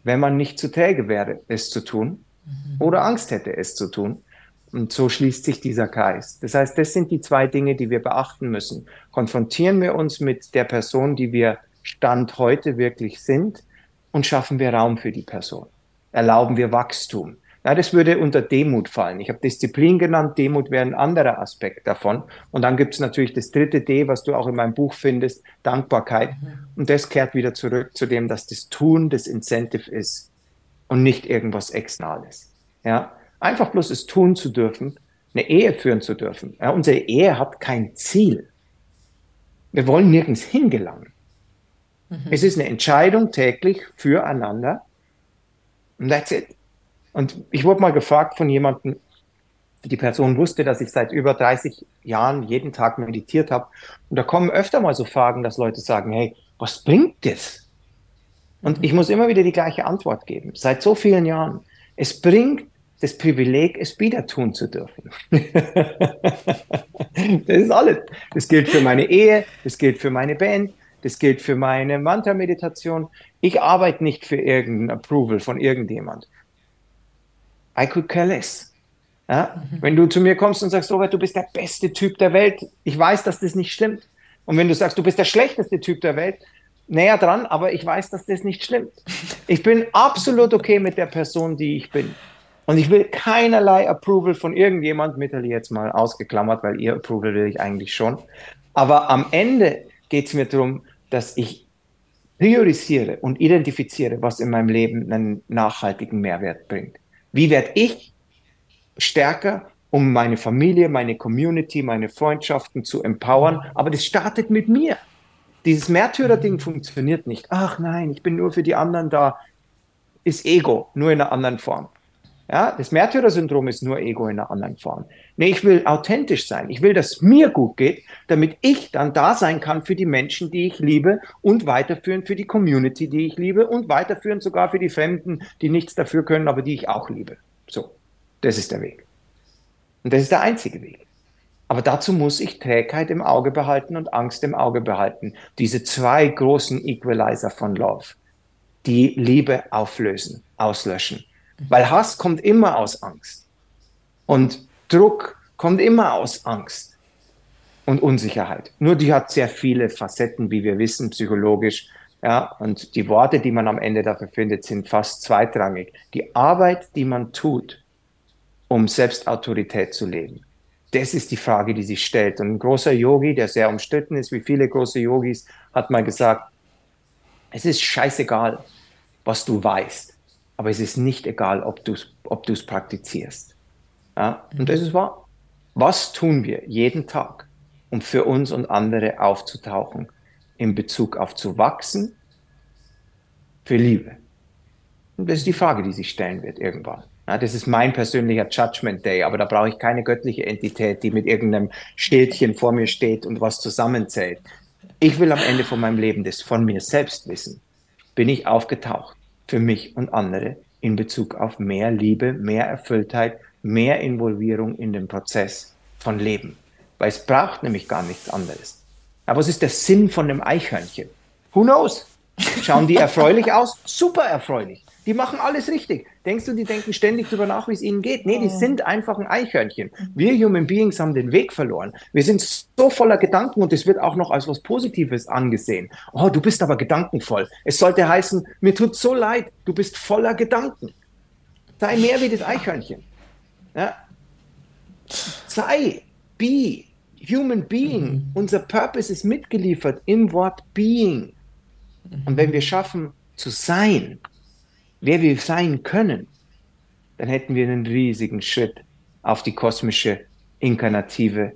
wenn man nicht zu träge wäre, es zu tun mhm. oder Angst hätte, es zu tun. Und so schließt sich dieser Kreis. Das heißt, das sind die zwei Dinge, die wir beachten müssen. Konfrontieren wir uns mit der Person, die wir Stand heute wirklich sind und schaffen wir Raum für die Person. Erlauben wir Wachstum. Ja, das würde unter Demut fallen. Ich habe Disziplin genannt, Demut wäre ein anderer Aspekt davon. Und dann gibt es natürlich das dritte D, was du auch in meinem Buch findest, Dankbarkeit. Mhm. Und das kehrt wieder zurück zu dem, dass das Tun das Incentive ist und nicht irgendwas Externales. Ja, einfach bloß es tun zu dürfen, eine Ehe führen zu dürfen. Ja, unsere Ehe hat kein Ziel. Wir wollen nirgends hingelangen. Mhm. Es ist eine Entscheidung täglich füreinander. Und that's it. Und ich wurde mal gefragt von jemandem, die Person wusste, dass ich seit über 30 Jahren jeden Tag meditiert habe. Und da kommen öfter mal so Fragen, dass Leute sagen, hey, was bringt das? Und ich muss immer wieder die gleiche Antwort geben. Seit so vielen Jahren. Es bringt das Privileg, es wieder tun zu dürfen. [laughs] das ist alles. Das gilt für meine Ehe, das gilt für meine Band, das gilt für meine Mantra-Meditation. Ich arbeite nicht für irgendein Approval von irgendjemand. I could care less. Ja? Mhm. Wenn du zu mir kommst und sagst, Robert, du bist der beste Typ der Welt, ich weiß, dass das nicht stimmt. Und wenn du sagst, du bist der schlechteste Typ der Welt, näher dran, aber ich weiß, dass das nicht stimmt. [laughs] Ich bin absolut okay mit der Person, die ich bin. Und ich will keinerlei Approval von irgendjemand, Mitterli jetzt mal ausgeklammert, weil ihr Approval will ich eigentlich schon. Aber am Ende geht es mir darum, dass ich priorisiere und identifiziere, was in meinem Leben einen nachhaltigen Mehrwert bringt. Wie werde ich stärker, um meine Familie, meine Community, meine Freundschaften zu empowern? Aber das startet mit mir. Dieses Märtyrer-Ding funktioniert nicht. Ach nein, ich bin nur für die anderen da. Ist Ego, nur in einer anderen Form. Ja, das Märtyrer-Syndrom ist nur Ego in einer anderen Form. Nee, ich will authentisch sein. Ich will, dass mir gut geht, damit ich dann da sein kann für die Menschen, die ich liebe und weiterführen für die Community, die ich liebe und weiterführen sogar für die Fremden, die nichts dafür können, aber die ich auch liebe. So, das ist der Weg. Und das ist der einzige Weg. Aber dazu muss ich Trägheit im Auge behalten und Angst im Auge behalten. Diese zwei großen Equalizer von Love, die Liebe auflösen, auslöschen. Weil Hass kommt immer aus Angst. Und Druck kommt immer aus Angst und Unsicherheit. Nur die hat sehr viele Facetten, wie wir wissen, psychologisch. Ja, und die Worte, die man am Ende dafür findet, sind fast zweitrangig. Die Arbeit, die man tut, um Selbstautorität zu leben. Das ist die Frage, die sich stellt. Und ein großer Yogi, der sehr umstritten ist, wie viele große Yogis, hat mal gesagt, es ist scheißegal, was du weißt aber es ist nicht egal, ob du es ob du's praktizierst. Ja? Und das ist wahr. Was tun wir jeden Tag, um für uns und andere aufzutauchen in Bezug auf zu wachsen für Liebe? Und das ist die Frage, die sich stellen wird irgendwann. Ja, das ist mein persönlicher Judgment Day, aber da brauche ich keine göttliche Entität, die mit irgendeinem Schildchen vor mir steht und was zusammenzählt. Ich will am Ende von meinem Leben das von mir selbst wissen. Bin ich aufgetaucht? Für mich und andere in Bezug auf mehr Liebe, mehr Erfülltheit, mehr Involvierung in den Prozess von Leben. Weil es braucht nämlich gar nichts anderes. Aber was ist der Sinn von einem Eichhörnchen? Who knows? Schauen die erfreulich aus? Super erfreulich. Die machen alles richtig. Denkst du, die denken ständig darüber nach, wie es ihnen geht? Nee, die sind einfach ein Eichhörnchen. Wir Human Beings haben den Weg verloren. Wir sind so voller Gedanken und es wird auch noch als was Positives angesehen. Oh, du bist aber gedankenvoll. Es sollte heißen, mir tut so leid, du bist voller Gedanken. Sei mehr wie das Eichhörnchen. Ja? Sei, be, human being. Mhm. Unser Purpose ist mitgeliefert im Wort being. Und wenn wir schaffen zu sein, wer wir sein können, dann hätten wir einen riesigen Schritt auf die kosmische, inkarnative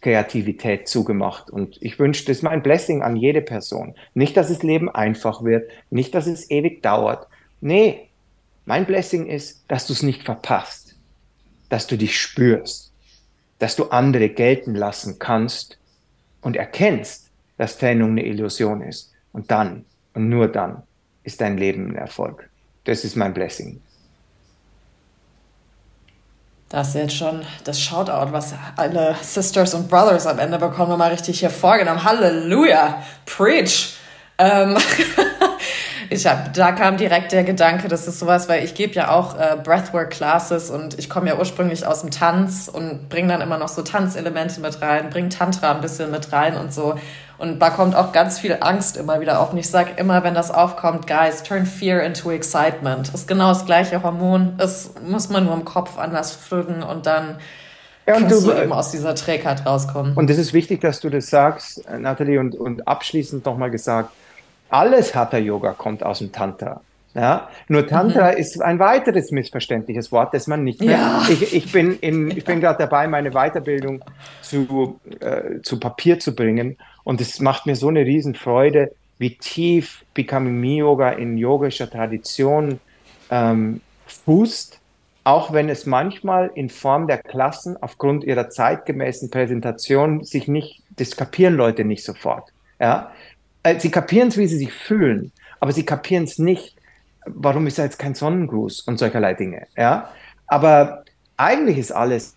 Kreativität zugemacht. Und ich wünsche, das ist mein Blessing an jede Person. Nicht, dass das Leben einfach wird, nicht, dass es ewig dauert. Nee, mein Blessing ist, dass du es nicht verpasst, dass du dich spürst, dass du andere gelten lassen kannst und erkennst, dass Trennung eine Illusion ist. Und dann und nur dann ist dein Leben ein Erfolg. Das ist mein Blessing. Das ist jetzt schon das Shoutout, was alle Sisters und Brothers am Ende bekommen, wir mal richtig hier vorgenommen. Halleluja! Preach! Ähm [laughs] ich hab, da kam direkt der Gedanke, das ist sowas, weil ich gebe ja auch äh, Breathwork Classes und ich komme ja ursprünglich aus dem Tanz und bringe dann immer noch so Tanzelemente mit rein, bringe Tantra ein bisschen mit rein und so. Und da kommt auch ganz viel Angst immer wieder auf. Und ich sage immer, wenn das aufkommt, guys, turn fear into excitement. Das ist genau das gleiche Hormon. Das muss man nur im Kopf anders pflücken und dann ja, und kannst du, du eben aus dieser Trägheit rauskommen. Und es ist wichtig, dass du das sagst, Nathalie, und, und abschließend nochmal gesagt, alles Hatha-Yoga kommt aus dem Tantra. Ja, nur Tantra mhm. ist ein weiteres missverständliches Wort, das man nicht mehr. Ja. Ich, ich bin, in, [laughs] bin gerade dabei, meine Weiterbildung zu, äh, zu Papier zu bringen. Und es macht mir so eine Riesenfreude, wie tief Becoming Me Yoga in yogischer Tradition ähm, fußt, auch wenn es manchmal in Form der Klassen aufgrund ihrer zeitgemäßen Präsentation sich nicht, das kapieren Leute nicht sofort. Ja? Äh, sie kapieren es, wie sie sich fühlen, aber sie kapieren es nicht, warum ist da jetzt kein Sonnengruß und solcherlei Dinge. Ja? Aber eigentlich ist alles,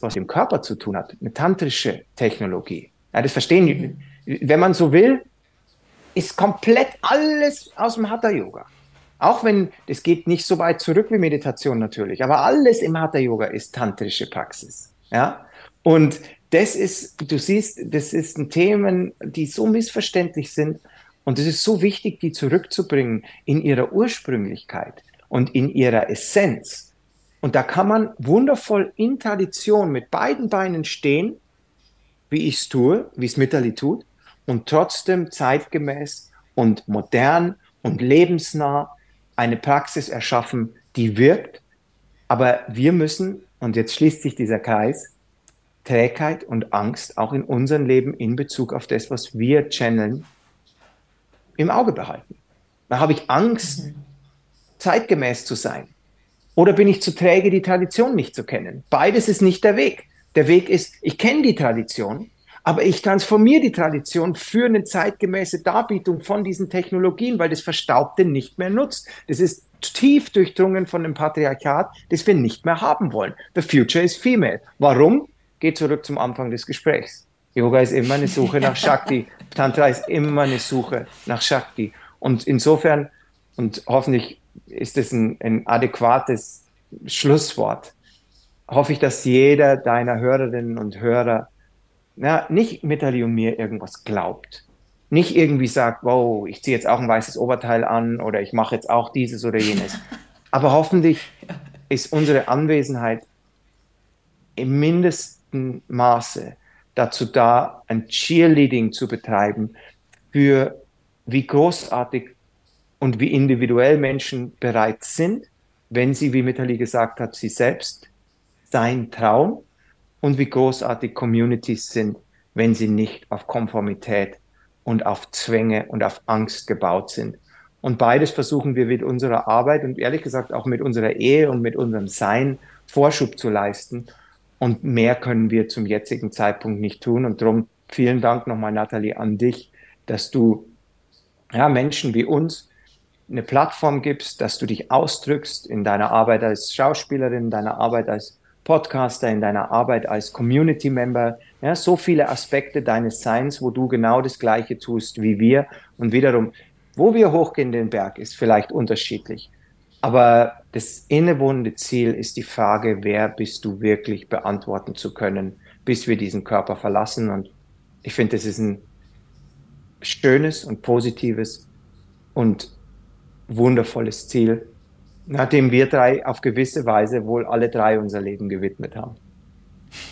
was mit dem Körper zu tun hat, eine tantrische Technologie. Ja, das verstehen, mhm. wenn man so will, ist komplett alles aus dem Hatha-Yoga. Auch wenn, es geht nicht so weit zurück wie Meditation natürlich, aber alles im Hatha Yoga ist tantrische Praxis. Ja? Und das ist, du siehst, das ist ein Themen, die so missverständlich sind. Und es ist so wichtig, die zurückzubringen in ihrer Ursprünglichkeit und in ihrer Essenz. Und da kann man wundervoll in Tradition mit beiden Beinen stehen, wie ich es tue, wie es Mitterli tut, und trotzdem zeitgemäß und modern und lebensnah eine Praxis erschaffen, die wirkt. Aber wir müssen, und jetzt schließt sich dieser Kreis, Trägheit und Angst auch in unserem Leben in Bezug auf das, was wir channeln, im Auge behalten. Da habe ich Angst, mhm. zeitgemäß zu sein. Oder bin ich zu träge, die Tradition nicht zu kennen? Beides ist nicht der Weg. Der Weg ist, ich kenne die Tradition, aber ich transformiere die Tradition für eine zeitgemäße Darbietung von diesen Technologien, weil das Verstaubte nicht mehr nutzt. Das ist tief durchdrungen von dem Patriarchat, das wir nicht mehr haben wollen. The future is female. Warum? Geht zurück zum Anfang des Gesprächs. Yoga ist immer eine Suche nach Shakti. Tantra ist immer eine Suche nach Shakti. Und insofern, und hoffentlich ist es ein, ein adäquates Schlusswort, hoffe ich, dass jeder deiner Hörerinnen und Hörer ja, nicht Mitali und mir irgendwas glaubt. Nicht irgendwie sagt, wow, ich ziehe jetzt auch ein weißes Oberteil an oder ich mache jetzt auch dieses oder jenes. Aber hoffentlich [laughs] ist unsere Anwesenheit im mindesten Maße dazu da, ein Cheerleading zu betreiben für wie großartig und wie individuell Menschen bereit sind, wenn sie, wie Mitali gesagt hat, sie selbst sein Traum und wie großartig Communities sind, wenn sie nicht auf Konformität und auf Zwänge und auf Angst gebaut sind. Und beides versuchen wir mit unserer Arbeit und ehrlich gesagt auch mit unserer Ehe und mit unserem Sein Vorschub zu leisten. Und mehr können wir zum jetzigen Zeitpunkt nicht tun. Und darum vielen Dank nochmal, Nathalie, an dich, dass du ja, Menschen wie uns eine Plattform gibst, dass du dich ausdrückst in deiner Arbeit als Schauspielerin, deiner Arbeit als Podcaster, in deiner Arbeit als Community Member, ja, so viele Aspekte deines Seins, wo du genau das Gleiche tust wie wir. Und wiederum, wo wir hochgehen den Berg, ist vielleicht unterschiedlich. Aber das innewohnende Ziel ist die Frage, wer bist du wirklich beantworten zu können, bis wir diesen Körper verlassen. Und ich finde, das ist ein schönes und positives und wundervolles Ziel, nachdem wir drei auf gewisse Weise wohl alle drei unser Leben gewidmet haben.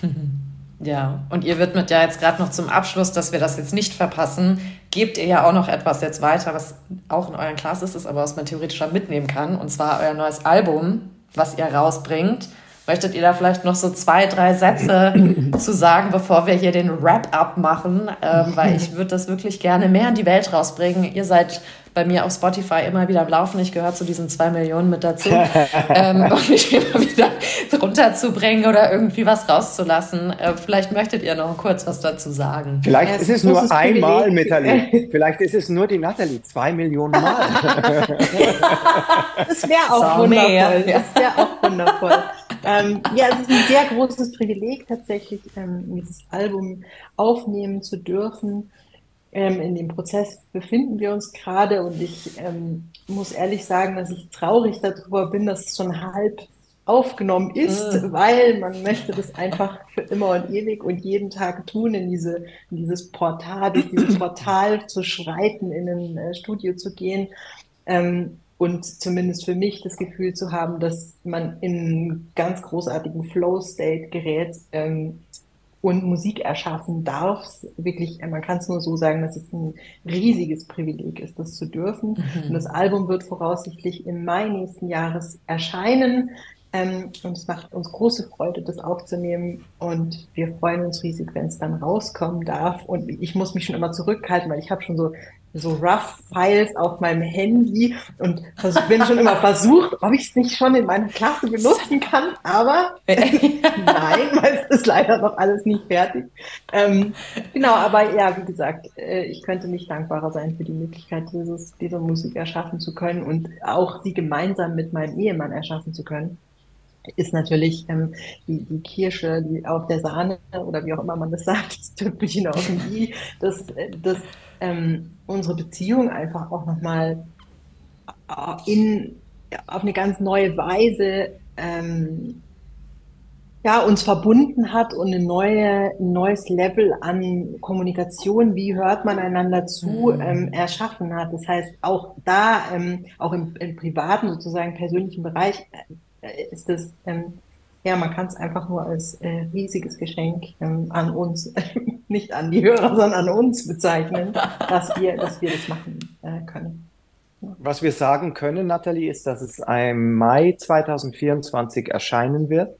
[laughs] Ja, und ihr widmet ja jetzt gerade noch zum Abschluss, dass wir das jetzt nicht verpassen, gebt ihr ja auch noch etwas jetzt weiter, was auch in euren Classes ist, aber was man theoretisch schon mitnehmen kann, und zwar euer neues Album, was ihr rausbringt. Möchtet ihr da vielleicht noch so zwei, drei Sätze [clears throat] zu sagen, bevor wir hier den Wrap-up machen? Ähm, weil [laughs] ich würde das wirklich gerne mehr in die Welt rausbringen. Ihr seid bei mir auf Spotify immer wieder am Laufen. Ich gehöre zu diesen zwei Millionen mit dazu. [laughs] ähm, [laughs] um mich immer wieder runterzubringen oder irgendwie was rauszulassen. Äh, vielleicht möchtet ihr noch kurz was dazu sagen. Vielleicht ja, ist es nur einmal, Nathalie. Vielleicht ist es nur die Nathalie. Zwei Millionen Mal. das wäre auch so wundervoll. Das wäre auch wundervoll. Ähm, ja, es ist ein sehr großes Privileg, tatsächlich ähm, dieses Album aufnehmen zu dürfen. Ähm, in dem Prozess befinden wir uns gerade und ich ähm, muss ehrlich sagen, dass ich traurig darüber bin, dass es schon halb aufgenommen ist, mhm. weil man möchte das einfach für immer und ewig und jeden Tag tun, in, diese, in dieses Portal, durch dieses [clears throat] Portal zu schreiten, in ein äh, Studio zu gehen. Ähm, und zumindest für mich das Gefühl zu haben, dass man in einen ganz großartigen Flow-State gerät, ähm, und Musik erschaffen darf. Wirklich, man kann es nur so sagen, dass es ein riesiges Privileg ist, das zu dürfen. Mhm. Und das Album wird voraussichtlich im Mai nächsten Jahres erscheinen. Ähm, und es macht uns große Freude, das aufzunehmen. Und wir freuen uns riesig, wenn es dann rauskommen darf. Und ich muss mich schon immer zurückhalten, weil ich habe schon so so Rough Files auf meinem Handy und bin schon immer versucht, ob ich es nicht schon in meiner Klasse benutzen kann, aber [laughs] nein, weil es ist leider noch alles nicht fertig. Ähm, genau, aber ja, wie gesagt, äh, ich könnte nicht dankbarer sein für die Möglichkeit, dieses, diese Musik erschaffen zu können und auch sie gemeinsam mit meinem Ehemann erschaffen zu können ist natürlich ähm, die, die Kirsche die auf der Sahne oder wie auch immer man das sagt, das Tüpfelchen auf dem I, dass, dass ähm, unsere Beziehung einfach auch nochmal in, auf eine ganz neue Weise ähm, ja, uns verbunden hat und eine neue, ein neues Level an Kommunikation, wie hört man einander zu, mhm. ähm, erschaffen hat. Das heißt, auch da, ähm, auch im, im, privaten, sozusagen persönlichen Bereich, äh, ist das, ähm, ja, man kann es einfach nur als äh, riesiges Geschenk ähm, an uns, [laughs] nicht an die Hörer, sondern an uns bezeichnen, dass wir, dass wir das machen äh, können. Was wir sagen können, Nathalie, ist, dass es im Mai 2024 erscheinen wird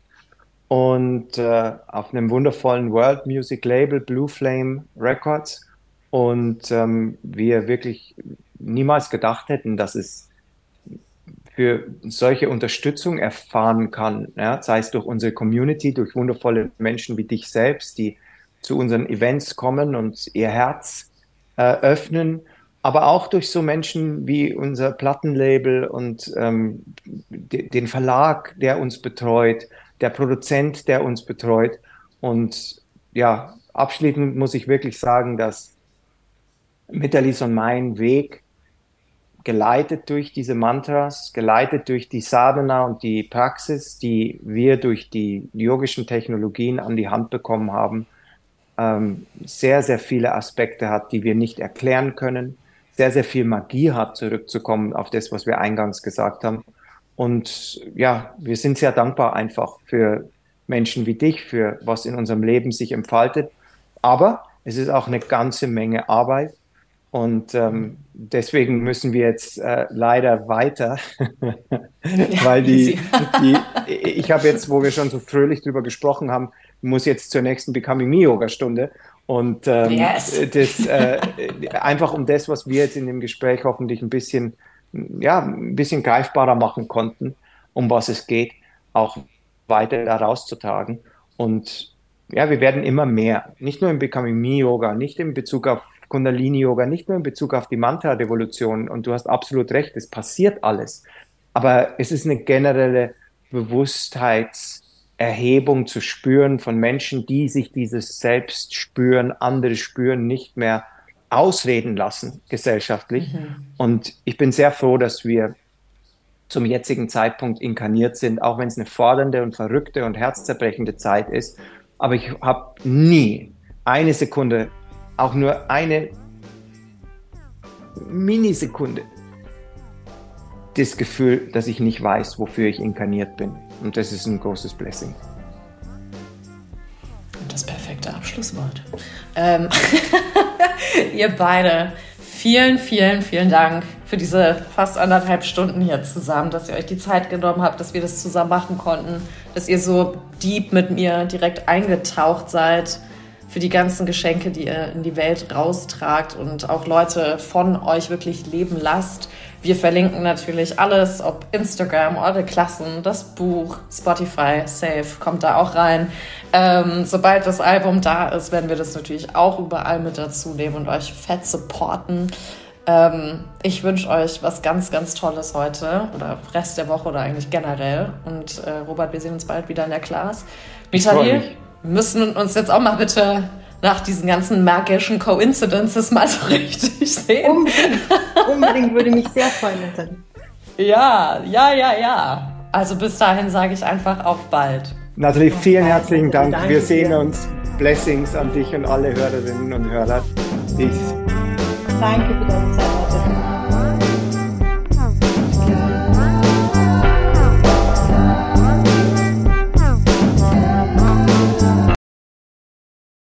und äh, auf einem wundervollen World Music Label Blue Flame Records und ähm, wir wirklich niemals gedacht hätten, dass es für solche Unterstützung erfahren kann, ja, sei es durch unsere Community, durch wundervolle Menschen wie dich selbst, die zu unseren Events kommen und ihr Herz äh, öffnen, aber auch durch so Menschen wie unser Plattenlabel und ähm, den Verlag, der uns betreut, der Produzent, der uns betreut. Und ja, abschließend muss ich wirklich sagen, dass Mitalis und mein Weg geleitet durch diese Mantras, geleitet durch die Sadhana und die Praxis, die wir durch die yogischen Technologien an die Hand bekommen haben, ähm, sehr, sehr viele Aspekte hat, die wir nicht erklären können, sehr, sehr viel Magie hat, zurückzukommen auf das, was wir eingangs gesagt haben. Und ja, wir sind sehr dankbar einfach für Menschen wie dich, für was in unserem Leben sich entfaltet. Aber es ist auch eine ganze Menge Arbeit und ähm, deswegen müssen wir jetzt äh, leider weiter, [laughs] weil die, die ich habe jetzt, wo wir schon so fröhlich drüber gesprochen haben, muss jetzt zur nächsten Becoming Me Yoga Stunde und ähm, yes. das äh, einfach um das, was wir jetzt in dem Gespräch hoffentlich ein bisschen, ja, ein bisschen greifbarer machen konnten, um was es geht, auch weiter da rauszutragen. Und ja, wir werden immer mehr, nicht nur im Becoming Me Yoga, nicht in Bezug auf Kundalini-Yoga, nicht nur in Bezug auf die Mantra-Revolution. Und du hast absolut recht, es passiert alles. Aber es ist eine generelle Bewusstheitserhebung zu spüren von Menschen, die sich dieses Selbst spüren, andere spüren, nicht mehr ausreden lassen gesellschaftlich. Mhm. Und ich bin sehr froh, dass wir zum jetzigen Zeitpunkt inkarniert sind, auch wenn es eine fordernde und verrückte und herzzerbrechende Zeit ist. Aber ich habe nie eine Sekunde auch nur eine Minisekunde das Gefühl, dass ich nicht weiß, wofür ich inkarniert bin. Und das ist ein großes Blessing. Das perfekte Abschlusswort. Ähm, [laughs] ihr beide, vielen, vielen, vielen Dank für diese fast anderthalb Stunden hier zusammen, dass ihr euch die Zeit genommen habt, dass wir das zusammen machen konnten, dass ihr so deep mit mir direkt eingetaucht seid für die ganzen Geschenke, die ihr in die Welt raustragt und auch Leute von euch wirklich leben lasst. Wir verlinken natürlich alles, ob Instagram, eure Klassen, das Buch, Spotify, Safe, kommt da auch rein. Ähm, sobald das Album da ist, werden wir das natürlich auch überall mit dazu nehmen und euch fett supporten. Ähm, ich wünsche euch was ganz, ganz Tolles heute oder Rest der Woche oder eigentlich generell. Und äh, Robert, wir sehen uns bald wieder in der Class. Vitali, müssen uns jetzt auch mal bitte nach diesen ganzen magischen Coincidences mal so [laughs] richtig sehen. Unbedingt, unbedingt würde mich sehr freuen, Nathalie. Ja, ja, ja, ja. Also bis dahin sage ich einfach auf bald. Nathalie, vielen herzlichen Dank. Danke Wir sehen dir. uns. Blessings an dich und alle Hörerinnen und Hörer. Peace. Danke für deine Zeit.